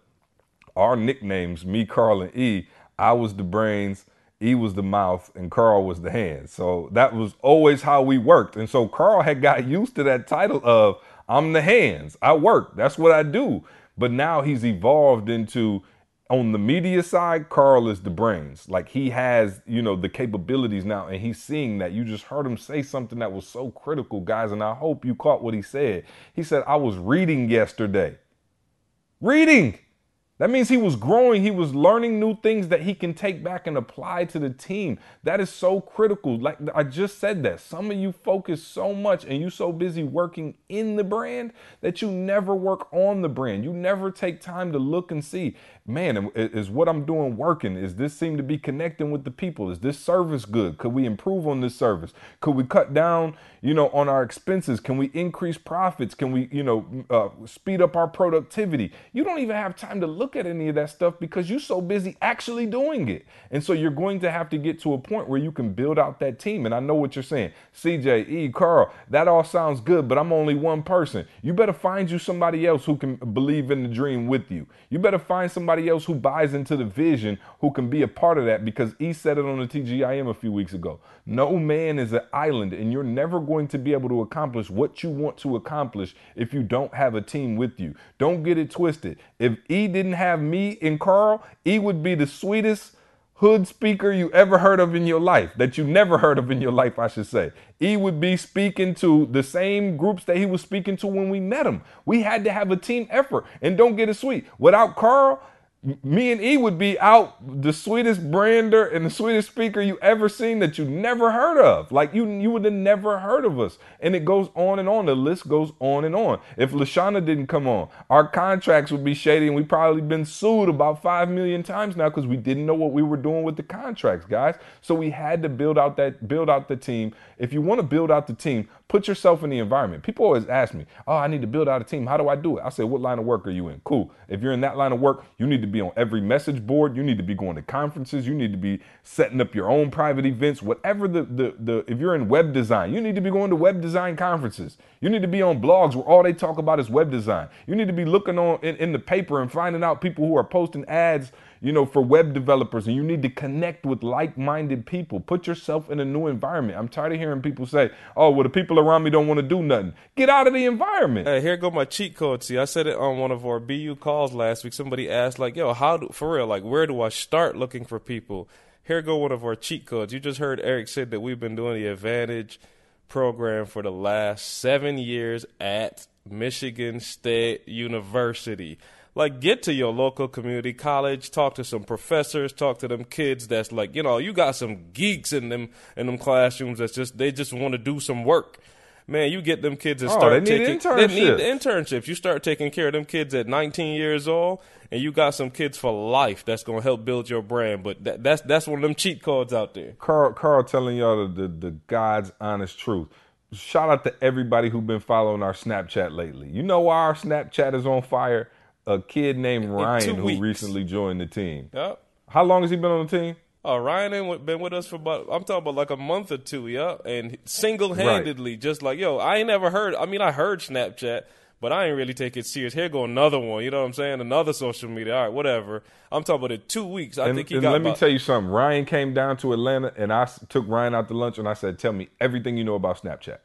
our nicknames, me, Carl, and E, I was the brains – E was the mouth and Carl was the hand. So that was always how we worked. And so Carl had got used to that title of I'm the hands. I work. That's what I do. But now he's evolved into on the media side, Carl is the brains. Like he has, you know, the capabilities now and he's seeing that. You just heard him say something that was so critical, guys, and I hope you caught what he said. He said, "I was reading yesterday." Reading. That means he was growing. He was learning new things that he can take back and apply to the team. That is so critical. Like I just said that. Some of you focus so much and you so busy working in the brand that you never work on the brand. You never take time to look and see, man, is what I'm doing working? Is this seem to be connecting with the people? Is this service good? Could we improve on this service? Could we cut down, you know, on our expenses? Can we increase profits? Can we, you know, uh, speed up our productivity? You don't even have time to look at any of that stuff because you're so busy actually doing it. And so you're going to have to get to a point where you can build out that team. And I know what you're saying. CJ, E, Carl, that all sounds good, but I'm only one person. You better find you somebody else who can believe in the dream with you. You better find somebody else who buys into the vision, who can be a part of that because E said it on the TGIM a few weeks ago. No man is an island, and you're never going to be able to accomplish what you want to accomplish if you don't have a team with you. Don't get it twisted. If E didn't have me and Carl, E would be the sweetest hood speaker you ever heard of in your life, that you never heard of in your life, I should say. E would be speaking to the same groups that he was speaking to when we met him. We had to have a team effort. And don't get it sweet. Without Carl, me and E would be out the sweetest brander and the sweetest speaker you ever seen that you never heard of. Like you, you would have never heard of us. And it goes on and on. The list goes on and on. If Lashana didn't come on, our contracts would be shady and we probably been sued about five million times now because we didn't know what we were doing with the contracts, guys. So we had to build out that build out the team. If you want to build out the team, put yourself in the environment. People always ask me, "Oh, I need to build out a team. How do I do it?" I say, "What line of work are you in?" Cool. If you're in that line of work, you need to be on every message board. You need to be going to conferences. You need to be setting up your own private events. Whatever the the, the if you're in web design, you need to be going to web design conferences. You need to be on blogs where all they talk about is web design. You need to be looking on in, in the paper and finding out people who are posting ads you know, for web developers, and you need to connect with like minded people. Put yourself in a new environment. I'm tired of hearing people say, oh, well, the people around me don't want to do nothing. Get out of the environment. Hey, here go my cheat code. See, I said it on one of our BU calls last week. Somebody asked, like, yo, how do, for real, like, where do I start looking for people? Here go one of our cheat codes. You just heard Eric said that we've been doing the Advantage program for the last seven years at Michigan State University like get to your local community college, talk to some professors, talk to them kids that's like, you know, you got some geeks in them in them classrooms that's just they just want to do some work. Man, you get them kids and oh, start they taking need internships. they need the internships. You start taking care of them kids at 19 years old, and you got some kids for life that's gonna help build your brand. But that, that's that's one of them cheat codes out there. Carl, Carl telling y'all the, the, the God's honest truth. Shout out to everybody who's been following our Snapchat lately. You know why our Snapchat is on fire? A kid named Ryan who weeks. recently joined the team. Yep. How long has he been on the team? Oh, Ryan ain't been with us for about I'm talking about like a month or two, yeah, and single handedly, right. just like yo, I ain't never heard. I mean, I heard Snapchat, but I ain't really take it serious. Here go another one. You know what I'm saying? Another social media. All right, whatever. I'm talking about in two weeks. I and, think he and got. Let me tell you something. Ryan came down to Atlanta, and I took Ryan out to lunch, and I said, "Tell me everything you know about Snapchat."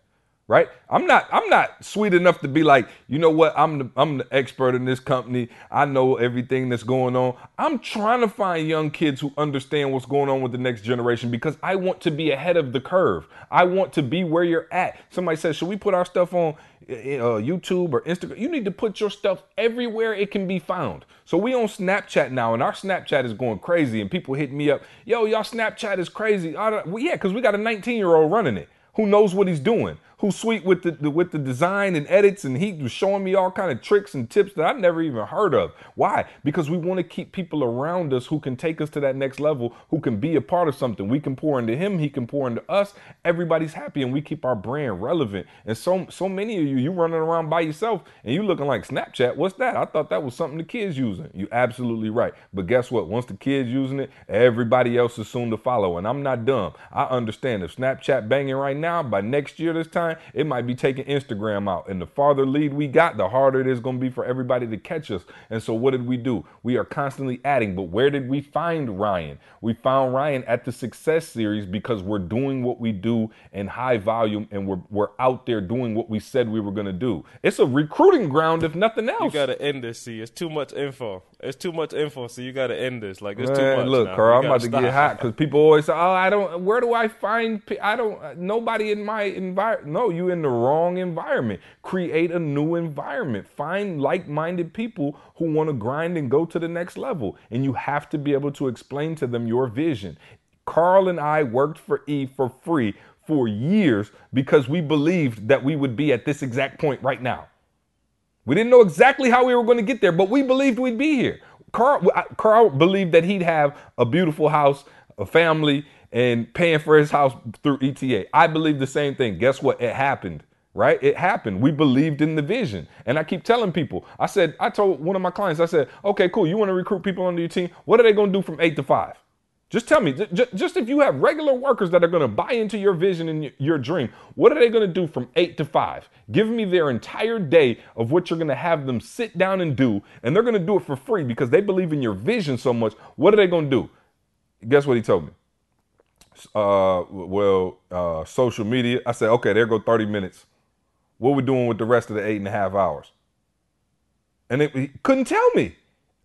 Right? I'm not I'm not sweet enough to be like, you know what? I'm the I'm the expert in this company. I know everything that's going on. I'm trying to find young kids who understand what's going on with the next generation because I want to be ahead of the curve. I want to be where you're at. Somebody says, "Should we put our stuff on uh, YouTube or Instagram?" You need to put your stuff everywhere it can be found. So we on Snapchat now, and our Snapchat is going crazy, and people hit me up, "Yo, y'all Snapchat is crazy." Well, yeah, because we got a 19 year old running it who knows what he's doing who's sweet with the, the, with the design and edits and he was showing me all kind of tricks and tips that I never even heard of. Why? Because we want to keep people around us who can take us to that next level, who can be a part of something. We can pour into him, he can pour into us. Everybody's happy and we keep our brand relevant. And so so many of you, you running around by yourself and you looking like Snapchat. What's that? I thought that was something the kids using. You absolutely right. But guess what? Once the kids using it, everybody else is soon to follow. And I'm not dumb. I understand if Snapchat banging right now, by next year this time, it might be taking Instagram out. And the farther lead we got, the harder it is going to be for everybody to catch us. And so what did we do? We are constantly adding. But where did we find Ryan? We found Ryan at the Success Series because we're doing what we do in high volume and we're, we're out there doing what we said we were going to do. It's a recruiting ground, if nothing else. You got to end this, see. It's too much info. It's too much info, so you got to end this. Like, it's Man, too much. Look, now. Carl, I'm about to get hot because people always say, oh, I don't, where do I find, pe- I don't, uh, nobody in my environment. No, No, you in the wrong environment. Create a new environment. Find like-minded people who want to grind and go to the next level. And you have to be able to explain to them your vision. Carl and I worked for E for free for years because we believed that we would be at this exact point right now. We didn't know exactly how we were going to get there, but we believed we'd be here. Carl, Carl believed that he'd have a beautiful house, a family, and paying for his house through ETA. I believe the same thing. Guess what? It happened, right? It happened. We believed in the vision. And I keep telling people, I said, I told one of my clients, I said, okay, cool. You want to recruit people onto your team? What are they going to do from eight to five? Just tell me, just if you have regular workers that are going to buy into your vision and your dream, what are they going to do from eight to five? Give me their entire day of what you're going to have them sit down and do, and they're going to do it for free because they believe in your vision so much. What are they going to do? Guess what he told me? Uh, well, uh, social media. I said, okay, there go 30 minutes. What we doing with the rest of the eight and a half hours? And it, couldn't tell me.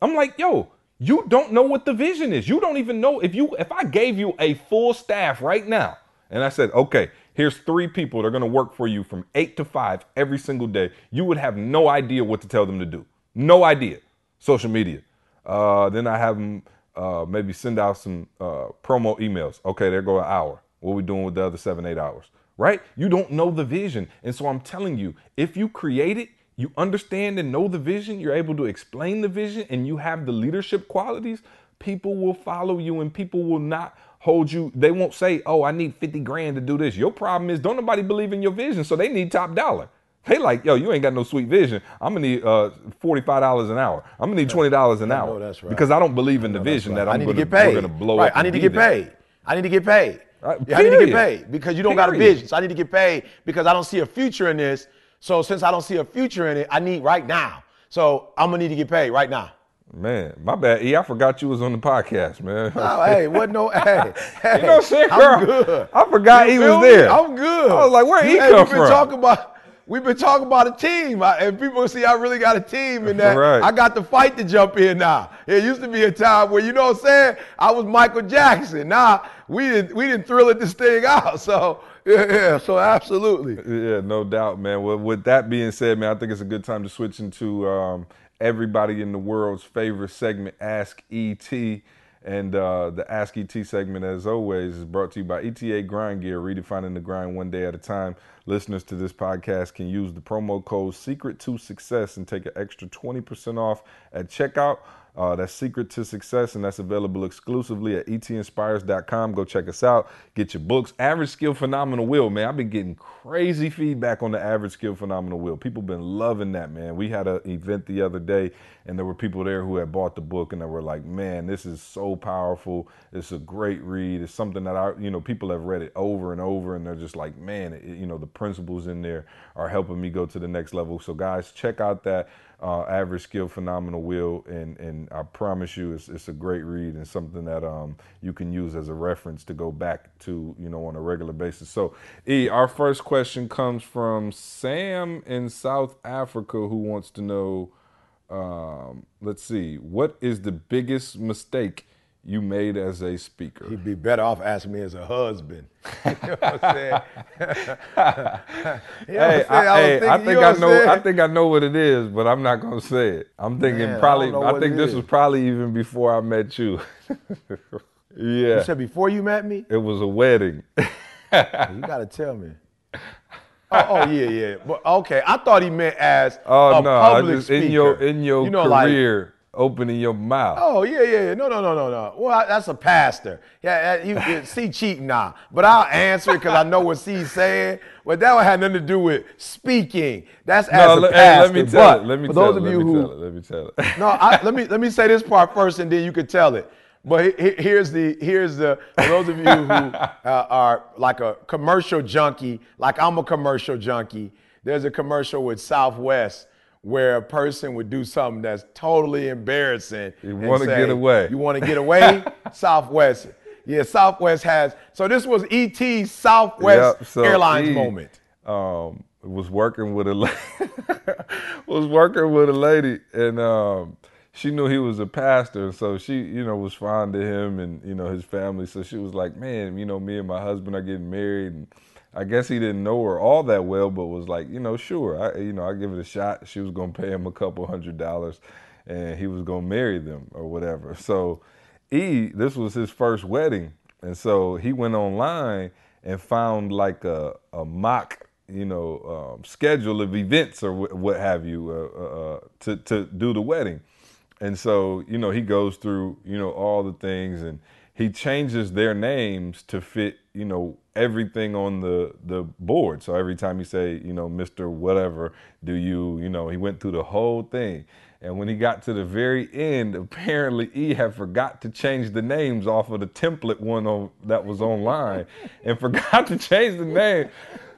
I'm like, yo, you don't know what the vision is. You don't even know if you if I gave you a full staff right now and I said, "Okay, here's three people that are to work for you from 8 to 5 every single day." You would have no idea what to tell them to do. No idea. Social media. Uh, then I have them uh, maybe send out some uh, promo emails. Okay, there go an hour. What we doing with the other seven, eight hours? Right? You don't know the vision. And so I'm telling you, if you create it, you understand and know the vision, you're able to explain the vision, and you have the leadership qualities, people will follow you and people will not hold you. They won't say, Oh, I need 50 grand to do this. Your problem is don't nobody believe in your vision, so they need top dollar. They like, yo, you ain't got no sweet vision. I'm gonna need uh, forty-five dollars an hour. I'm gonna need twenty dollars an hour. that's right. Because I don't believe in the vision right. that I'm I need gonna, to get paid. we're gonna blow right. up. I need to get there. paid. I need to get paid. Right, Yeah, I need to get paid because you don't got a Period. vision. So I need to get paid because I don't see a future in this. So since I don't see a future in it, I need right now. So I'm gonna need to get paid right now. Man, my bad. E, I forgot you was on the podcast, man. Oh, hey, what no, hey, hey, You know what I'm saying, I'm girl? good. I forgot You he was me? there. I'm good. I was like, where he hey, come we've been from? Talking about, we've been talking about a team, I- and people see I really got a team, and that Right. I got the fight to jump in now. It used to be a time where you know what I'm saying. I was Michael Jackson. Now we didn't we didn't thrill at this thing out. So yeah, yeah. So absolutely. Yeah, no doubt, man. Well, with that being said, man, I think it's a good time to switch into um, everybody in the world's favorite segment, Ask ET. And uh, the Ask ET segment, as always, is brought to you by ETA Grind Gear, redefining the grind one day at a time. Listeners to this podcast can use the promo code Secret to Success and take an extra 20% off at checkout. Uh, that's Secret to Success, and that's available exclusively at etinspires.com. Go check us out. Get your books. Average Skill Phenomenal Will, man. I've been getting crazy feedback on the Average Skill Phenomenal Will. People been loving that, man. We had an event the other day, and there were people there who had bought the book, and they were like, "Man, this is so powerful. It's a great read. It's something that I, you know, people have read it over and over, and they're just like, man, it, you know, the principles in there are helping me go to the next level. So, guys, check out that uh, average skill phenomenal will and and i promise you it's, it's a great read and something that um, you can use as a reference to go back to you know on a regular basis. So e our first question comes from sam in south africa who wants to know um, let's see what is the biggest mistake you made as a speaker He'd be better off asking me as a husband. you know what I'm saying? You know what Hey, I'm saying? I, hey, I think you I know. I think I know what it is, but I'm not gonna say it. I'm thinking Man, probably. don't I, think this is. was probably even before I met you. yeah, You said before you met me? it was a wedding. You gotta tell me. Oh, oh yeah, yeah. But okay, I thought he meant as oh a no, public just speaker. in your in your you know, like- career, opening your mouth. Oh yeah, yeah, yeah. No, no, no, no, no. Well, I- that's a pastor. Yeah, you, you see cheating now. But I'll answer it because I know what C's saying. But that one had nothing to do with speaking. That's as no, a let, hey, pastor. let me tell but it. Let me for tell those it. of Let you me who tell it. Let me tell it. no, I, let me let me say this part first, and then you can tell it. But he- he- here's the here's the for those of you who uh, are like a commercial junkie, like I'm a commercial junkie. There's a commercial with Southwest where a person would do something that's totally embarrassing. You wanna get away. You want to get away? Southwest. Yeah, Southwest has. So this was ET Southwest Yep, so Airlines E, moment. Um, was working with a la- was working with a lady, and um, she knew he was a pastor, and so she, you know, was fond of him and you know his family. So she was like, "Man, you know, me and my husband are getting married, and I guess he didn't know her all that well, but was like, you know, sure, I, you know, I give it a shot. She was gonna pay him a couple hundred dollars, and he was gonna marry them or whatever. So, E, this was his first wedding, and so he went online and found like a, a mock, you know, um, schedule of events or wh- what have you uh, uh, uh to to do the wedding, and so you know he goes through you know all the things and he changes their names to fit, you know, everything on the the board. So every time you say, you know, Mr. Whatever, do you, you know, he went through the whole thing. And when he got to the very end, apparently E had forgot to change the names off of the template one on, that was online and forgot to change the name.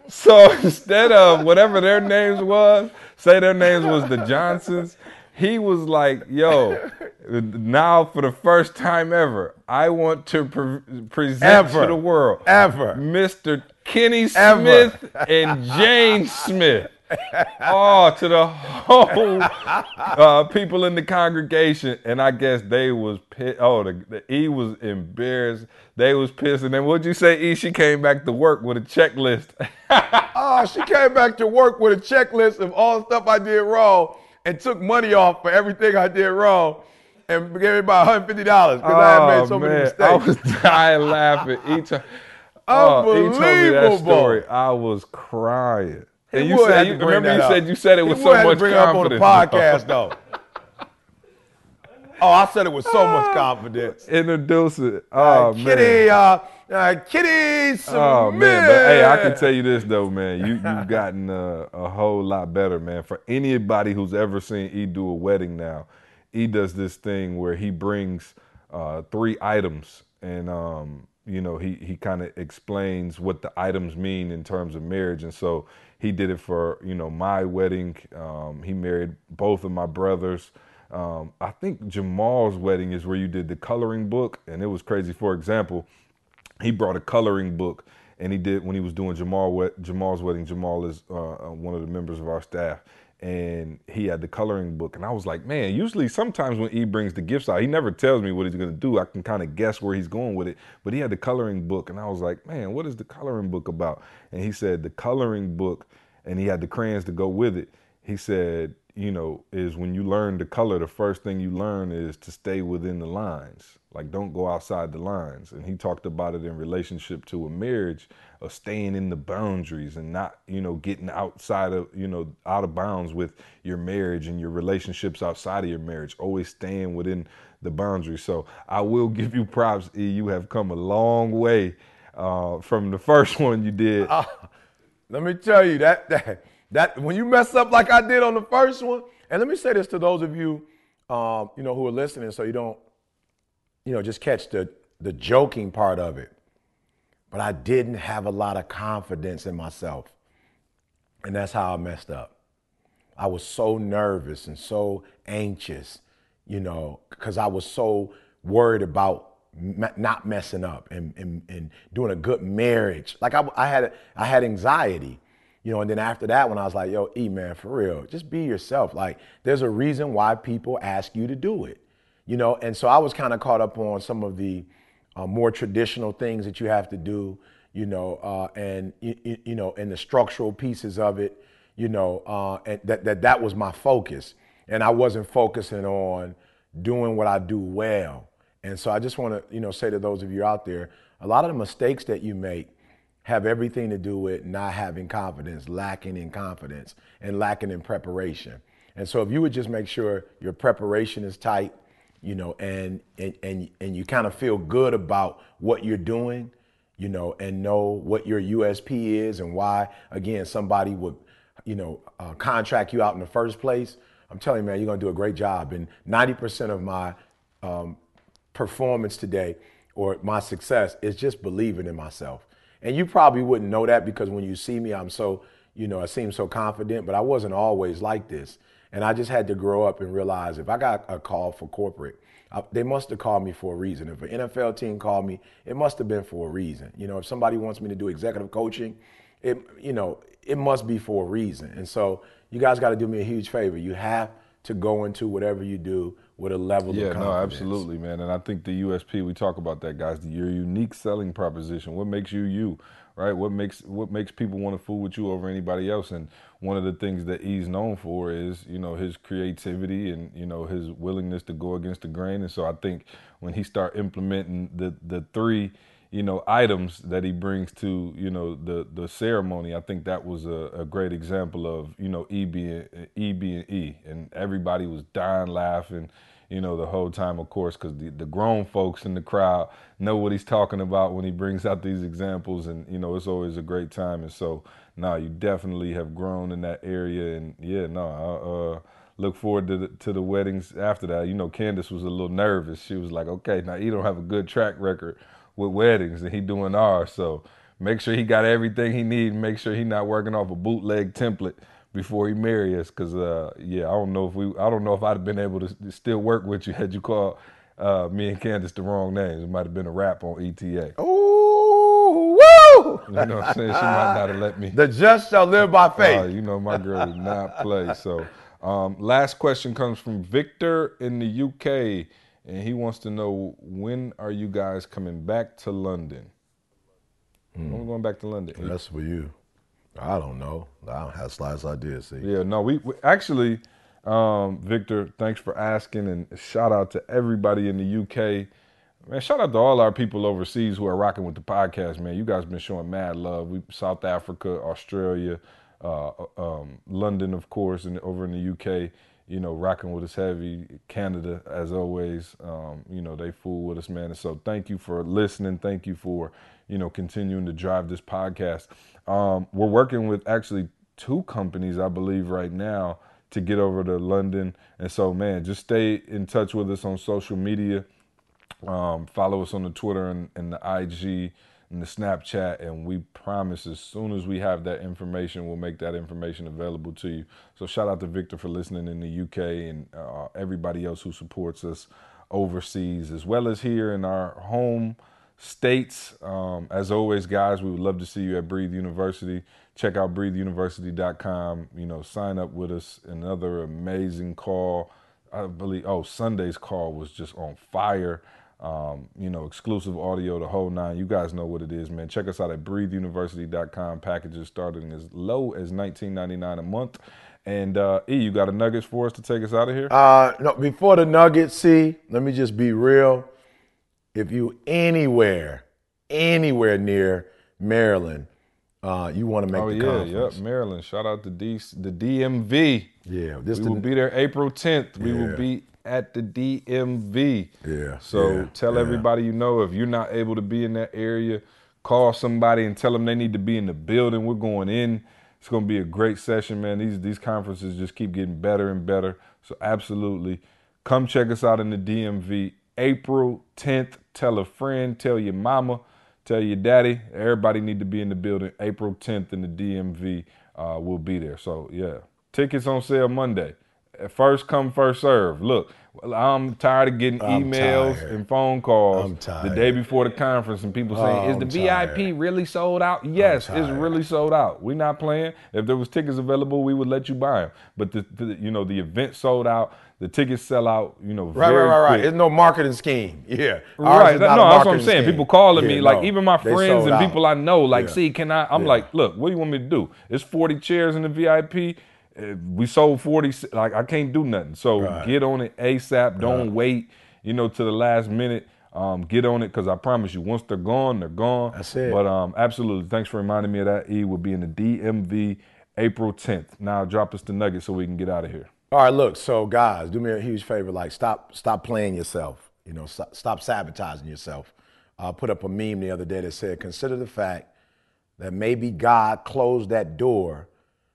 So instead of whatever their names was, say their names was the Johnsons, he was like, yo, now for the first time ever, I want to pre- present ever, to the world ever Mr. Kenny Smith ever. and Jane Smith. oh, to the whole uh, people in the congregation, and I guess they was pissed. Oh, the, the E was embarrassed. They was pissed, and then what'd you say? E, she came back to work with a checklist. oh, she came back to work with a checklist of all the stuff I did wrong and took money off for everything I did wrong and gave me about $150 because oh, I had made so man. many mistakes. I was dying laughing each time. Oh, he told me that story. I was crying. And you said, you, remember you up. said you said it with he so much bring confidence. Up on the podcast though. oh, I said it with so much confidence. Introduce it. Oh uh, man. Kitty, uh, uh, Kitty Smith. Oh man, but hey, I can tell you this though, man. You you've gotten uh, a whole lot better, man. For anybody who's ever seen E do a wedding now, E does this thing where he brings uh, three items, and um, you know he he kind of explains what the items mean in terms of marriage, and so he did it for you know my wedding. Um, he married both of my brothers. Um, I think Jamal's wedding is where you did the coloring book, and it was crazy. For example, he brought a coloring book and he did when he was doing Jamal Jamal's wedding. Jamal is uh, uh, one of the members of our staff, and he had the coloring book. And I was like, man, usually sometimes when he brings the gifts out, he never tells me what he's gonna do. I can kind of guess where he's going with it. But he had the coloring book, and I was like, man, what is the coloring book about? And he said the coloring book, and he had the crayons to go with it. He said, you know, is when you learn the color, the first thing you learn is to stay within the lines like, don't go outside the lines. And he talked about it in relationship to a marriage of staying in the boundaries and not, you know, getting outside of, you know, out of bounds with your marriage and your relationships outside of your marriage. Always staying within the boundaries. So I will give you props, E. You have come a long way uh, from the first one you did. Uh, let me tell you that, that that when you mess up like I did on the first one, and let me say this to those of you, um, you know, who are listening, so you don't you know, just catch the, the joking part of it. But I didn't have a lot of confidence in myself. And that's how I messed up. I was so nervous and so anxious, you know, because I was so worried about not messing up and, and, and doing a good marriage. Like I, I, had, I had anxiety, you know, and then after that, when I was like, yo, E man, for real, just be yourself. Like there's a reason why people ask you to do it you know, and so I was kind of caught up on some of the uh, more traditional things that you have to do, you know, uh, and you, you, know, and the structural pieces of it, you know, uh, and that, that that was my focus, and I wasn't focusing on doing what I do well. And so I just want to, you know, say to those of you out there, a lot of the mistakes that you make have everything to do with not having confidence, lacking in confidence, and lacking in preparation. And so if you would just make sure your preparation is tight, you know, and and and, and you kind of feel good about what you're doing, you know, and know what your USP is and why, again, somebody would, you know, uh, contract you out in the first place. I'm telling you, man, you're gonna do a great job. And 90% of my um, performance today or my success is just believing in myself. And you probably wouldn't know that because when you see me, I'm so, you know, I seem so confident, but I wasn't always like this. And I just had to grow up and realize if I got a call for corporate, I, they must have called me for a reason. If an NFL team called me, it must have been for a reason. You know, if somebody wants me to do executive coaching, it you know, it must be for a reason. And so you guys got to do me a huge favor. You have to go into whatever you do with a level yeah, of confidence. no, absolutely, man. And I think the USP, we talk about that, guys, your unique selling proposition. What makes you you? right? What makes what makes people want to fool with you over anybody else? And one of the things that he's known for is, you know, his creativity and you know his willingness to go against the grain. And so I think when he start implementing the the three you know items that he brings to you know the the ceremony. I think that was a, a great example of you know e being e being e. And everybody was dying laughing you know the whole time of course because the, the grown folks in the crowd know what he's talking about when he brings out these examples. And you know it's always a great time. And so now you definitely have grown in that area. And yeah no i uh, look forward to the, to the weddings after that. You know candace was a little nervous. She was like okay now you don't have a good track record with weddings and he doing ours. So make sure he got everything he needs. Make sure he not working off a bootleg template before he marry us. Cause uh, yeah, I don't know if we, I don't know if I'd have been able to still work with you had you called uh, me and Candace the wrong names. It might have been a rap on ETA. Ooh, woo! You know what I'm saying? She might not have let me. The just shall live by faith. Uh, you know my girl did not play. So um, last question comes from Victor in the UK and he wants to know when are you guys coming back to London? Mm. When we going back to London? That's for you. I don't know. I don't have slides ideas. See. Yeah, no, we, we actually, um, Victor, thanks for asking, and shout out to everybody in the UK. Man, shout out to all our people overseas who are rocking with the podcast, man. You guys been showing mad love. We South Africa, Australia, uh, um, London, of course, and over in the UK you know, rocking with us heavy. Canada, as always, um, you know, they fool with us, man. And so thank you for listening. Thank you for, you know, continuing to drive this podcast. Um, we're working with actually two companies, I believe, right now to get over to London. And so, man, just stay in touch with us on social media. Um, follow us on the Twitter and, and the IG and the Snapchat, and we promise as soon as we have that information, we'll make that information available to you. So shout out to Victor for listening in the UK and uh, everybody else who supports us overseas, as well as here in our home states. Um, as always, guys, we would love to see you at Breathe University. Check out breatheuniversity.com. You know, sign up with us. Another amazing call. I believe, oh, Sunday's call was just on fire um, you know, exclusive audio, the whole nine. You guys know what it is, man. Check us out at breatheuniversity.com. Packages starting as low as $19.99 a month. And uh, E, you got a nuggets for us to take us out of here? Uh, no, before the nuggets, see, let me just be real. If you anywhere, anywhere near Maryland, uh, you want to make oh, the yeah, conference. yep, Maryland. Shout out to D- the DMV. Yeah, this we the, will be there April 10th. We Yeah. will be at the DMV. Yeah, So yeah, tell yeah. everybody you know if you're not able to be in that area, call somebody and tell them they need to be in the building. We're going in. It's going to be a great session, man. These these conferences just keep getting better and better. So absolutely, come check us out in the DMV April 10th. Tell a friend, tell your mama, tell your daddy. Everybody need to be in the building April 10th in the DMV. Uh, we'll be there. So yeah, tickets on sale Monday. First come, first serve. Look, I'm tired of getting I'm emails tired. and phone calls the day before the conference and people saying, Oh, "Is the I'm VIP tired. really sold out?" Yes, it's really sold out. We're not playing. If there was tickets available, we would let you buy them. But the, the you know the event sold out. The tickets sell out. You know, Right, very right, right, right. It's no marketing scheme. Yeah. Ours Right, that- no, that's what I'm saying. scheme. People calling Yeah, me, like no, even my friends and out. people I know, like, Yeah. see, can I? I'm Yeah. like, look, what do you want me to do? It's 40 chairs in the VIP. Uh, We sold 40. Like, I can't do nothing. So Right. get on it ASAP. Don't wait, you know, to the last minute. Um, get on it because I promise you, once they're gone, they're gone. That's it. But um, absolutely, thanks for reminding me of that. E will be in the DMV April 10th. Now drop us the nugget so we can get out of here. All right, look. So, guys, do me a huge favor. Like, stop, stop playing yourself. You know, stop, stop sabotaging yourself. I put up a meme the other day that said, "Consider the fact that maybe God closed that door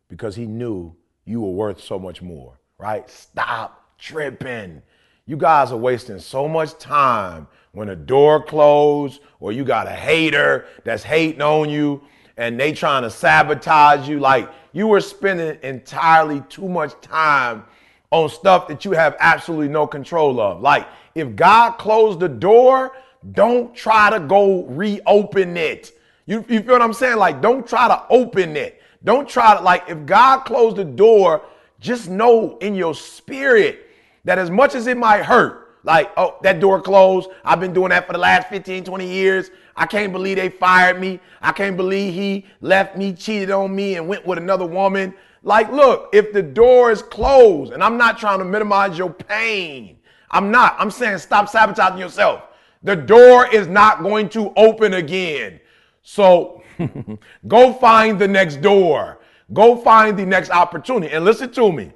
because He knew you were worth so much more." Right? Stop tripping. You guys are wasting so much time when a door closed, or you got a hater that's hating on you and they trying to sabotage you. Like you were spending entirely too much time on stuff that you have absolutely no control of. Like if God closed the door, don't try to go reopen it. You, you feel what I'm saying? Like don't try to open it. Don't try to like if God closed the door, just know in your spirit that as much as it might hurt, Like, oh, that door closed. I've been doing that for the last 15, 20 years. I can't believe they fired me. I can't believe he left me, cheated on me, and went with another woman. Like, look, if the door is closed, and I'm not trying to minimize your pain, I'm not. I'm saying stop sabotaging yourself. The door is not going to open again. So go find the next door. Go find the next opportunity. And listen to me.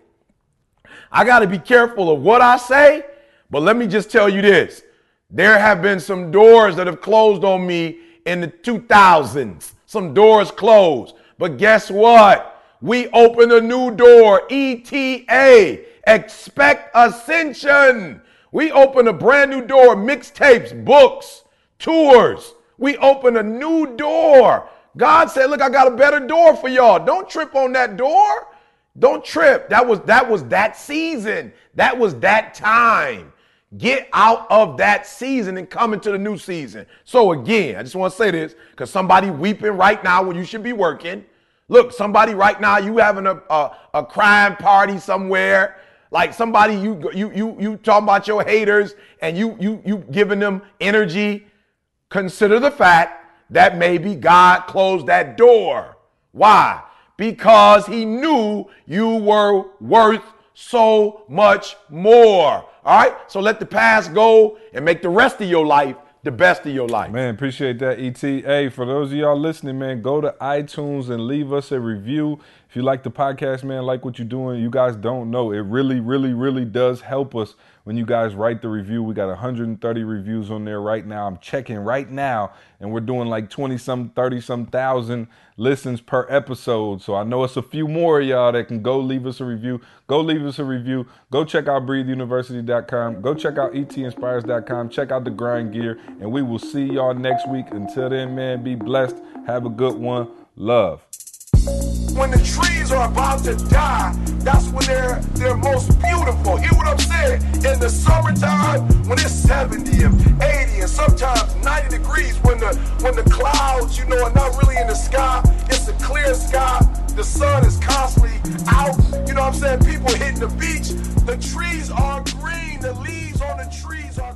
I got to be careful of what I say, but let me just tell you this. There have been some doors that have closed on me in the 2000s. Some doors closed. But guess what? we open a new door. ETA. Expect ascension. We open a brand new door. Mixtapes, books, tours. We open a new door. God said, look, I got a better door for y'all. Don't trip on that door. Don't trip. That was that was that season. That was that time. Get out of that season and come into the new season. So again, I just want to say this because somebody weeping right now when you should be working. Look, somebody right now, you having a, a, a crime party somewhere. Like somebody you you you you talking about your haters and you you you giving them energy. Consider the fact that maybe God closed that door. Why? Because he knew you were worth so much more. All right? So let the past go and make the rest of your life the best of your life. Man, appreciate that, ET. Hey, for those of y'all listening, man, go to iTunes and leave us a review. If you like the podcast, man, like what you're doing, you guys don't know. It really, really, really does help us when you guys write the review. We got 130 reviews on there right now. I'm checking right now, and we're doing like 20 some, 30 some thousand listens per episode. So I know it's a few more y'all that can go leave us a review. Go leave us a review. Go check out breatheuniversity.com. Go check out etinspires.com. Check out the grind gear, and we will see y'all next week. Until then, man, be blessed. Have a good one. Love when the trees are about to die, that's when they're they're most beautiful. Hear what I'm saying? In the summertime, when it's 70 and 80 and sometimes 90 degrees, when the when the clouds, you know, are not really in the sky, it's a clear sky. The sun is constantly out. You know what I'm saying? People hitting the beach. The trees are green. The leaves on the trees are.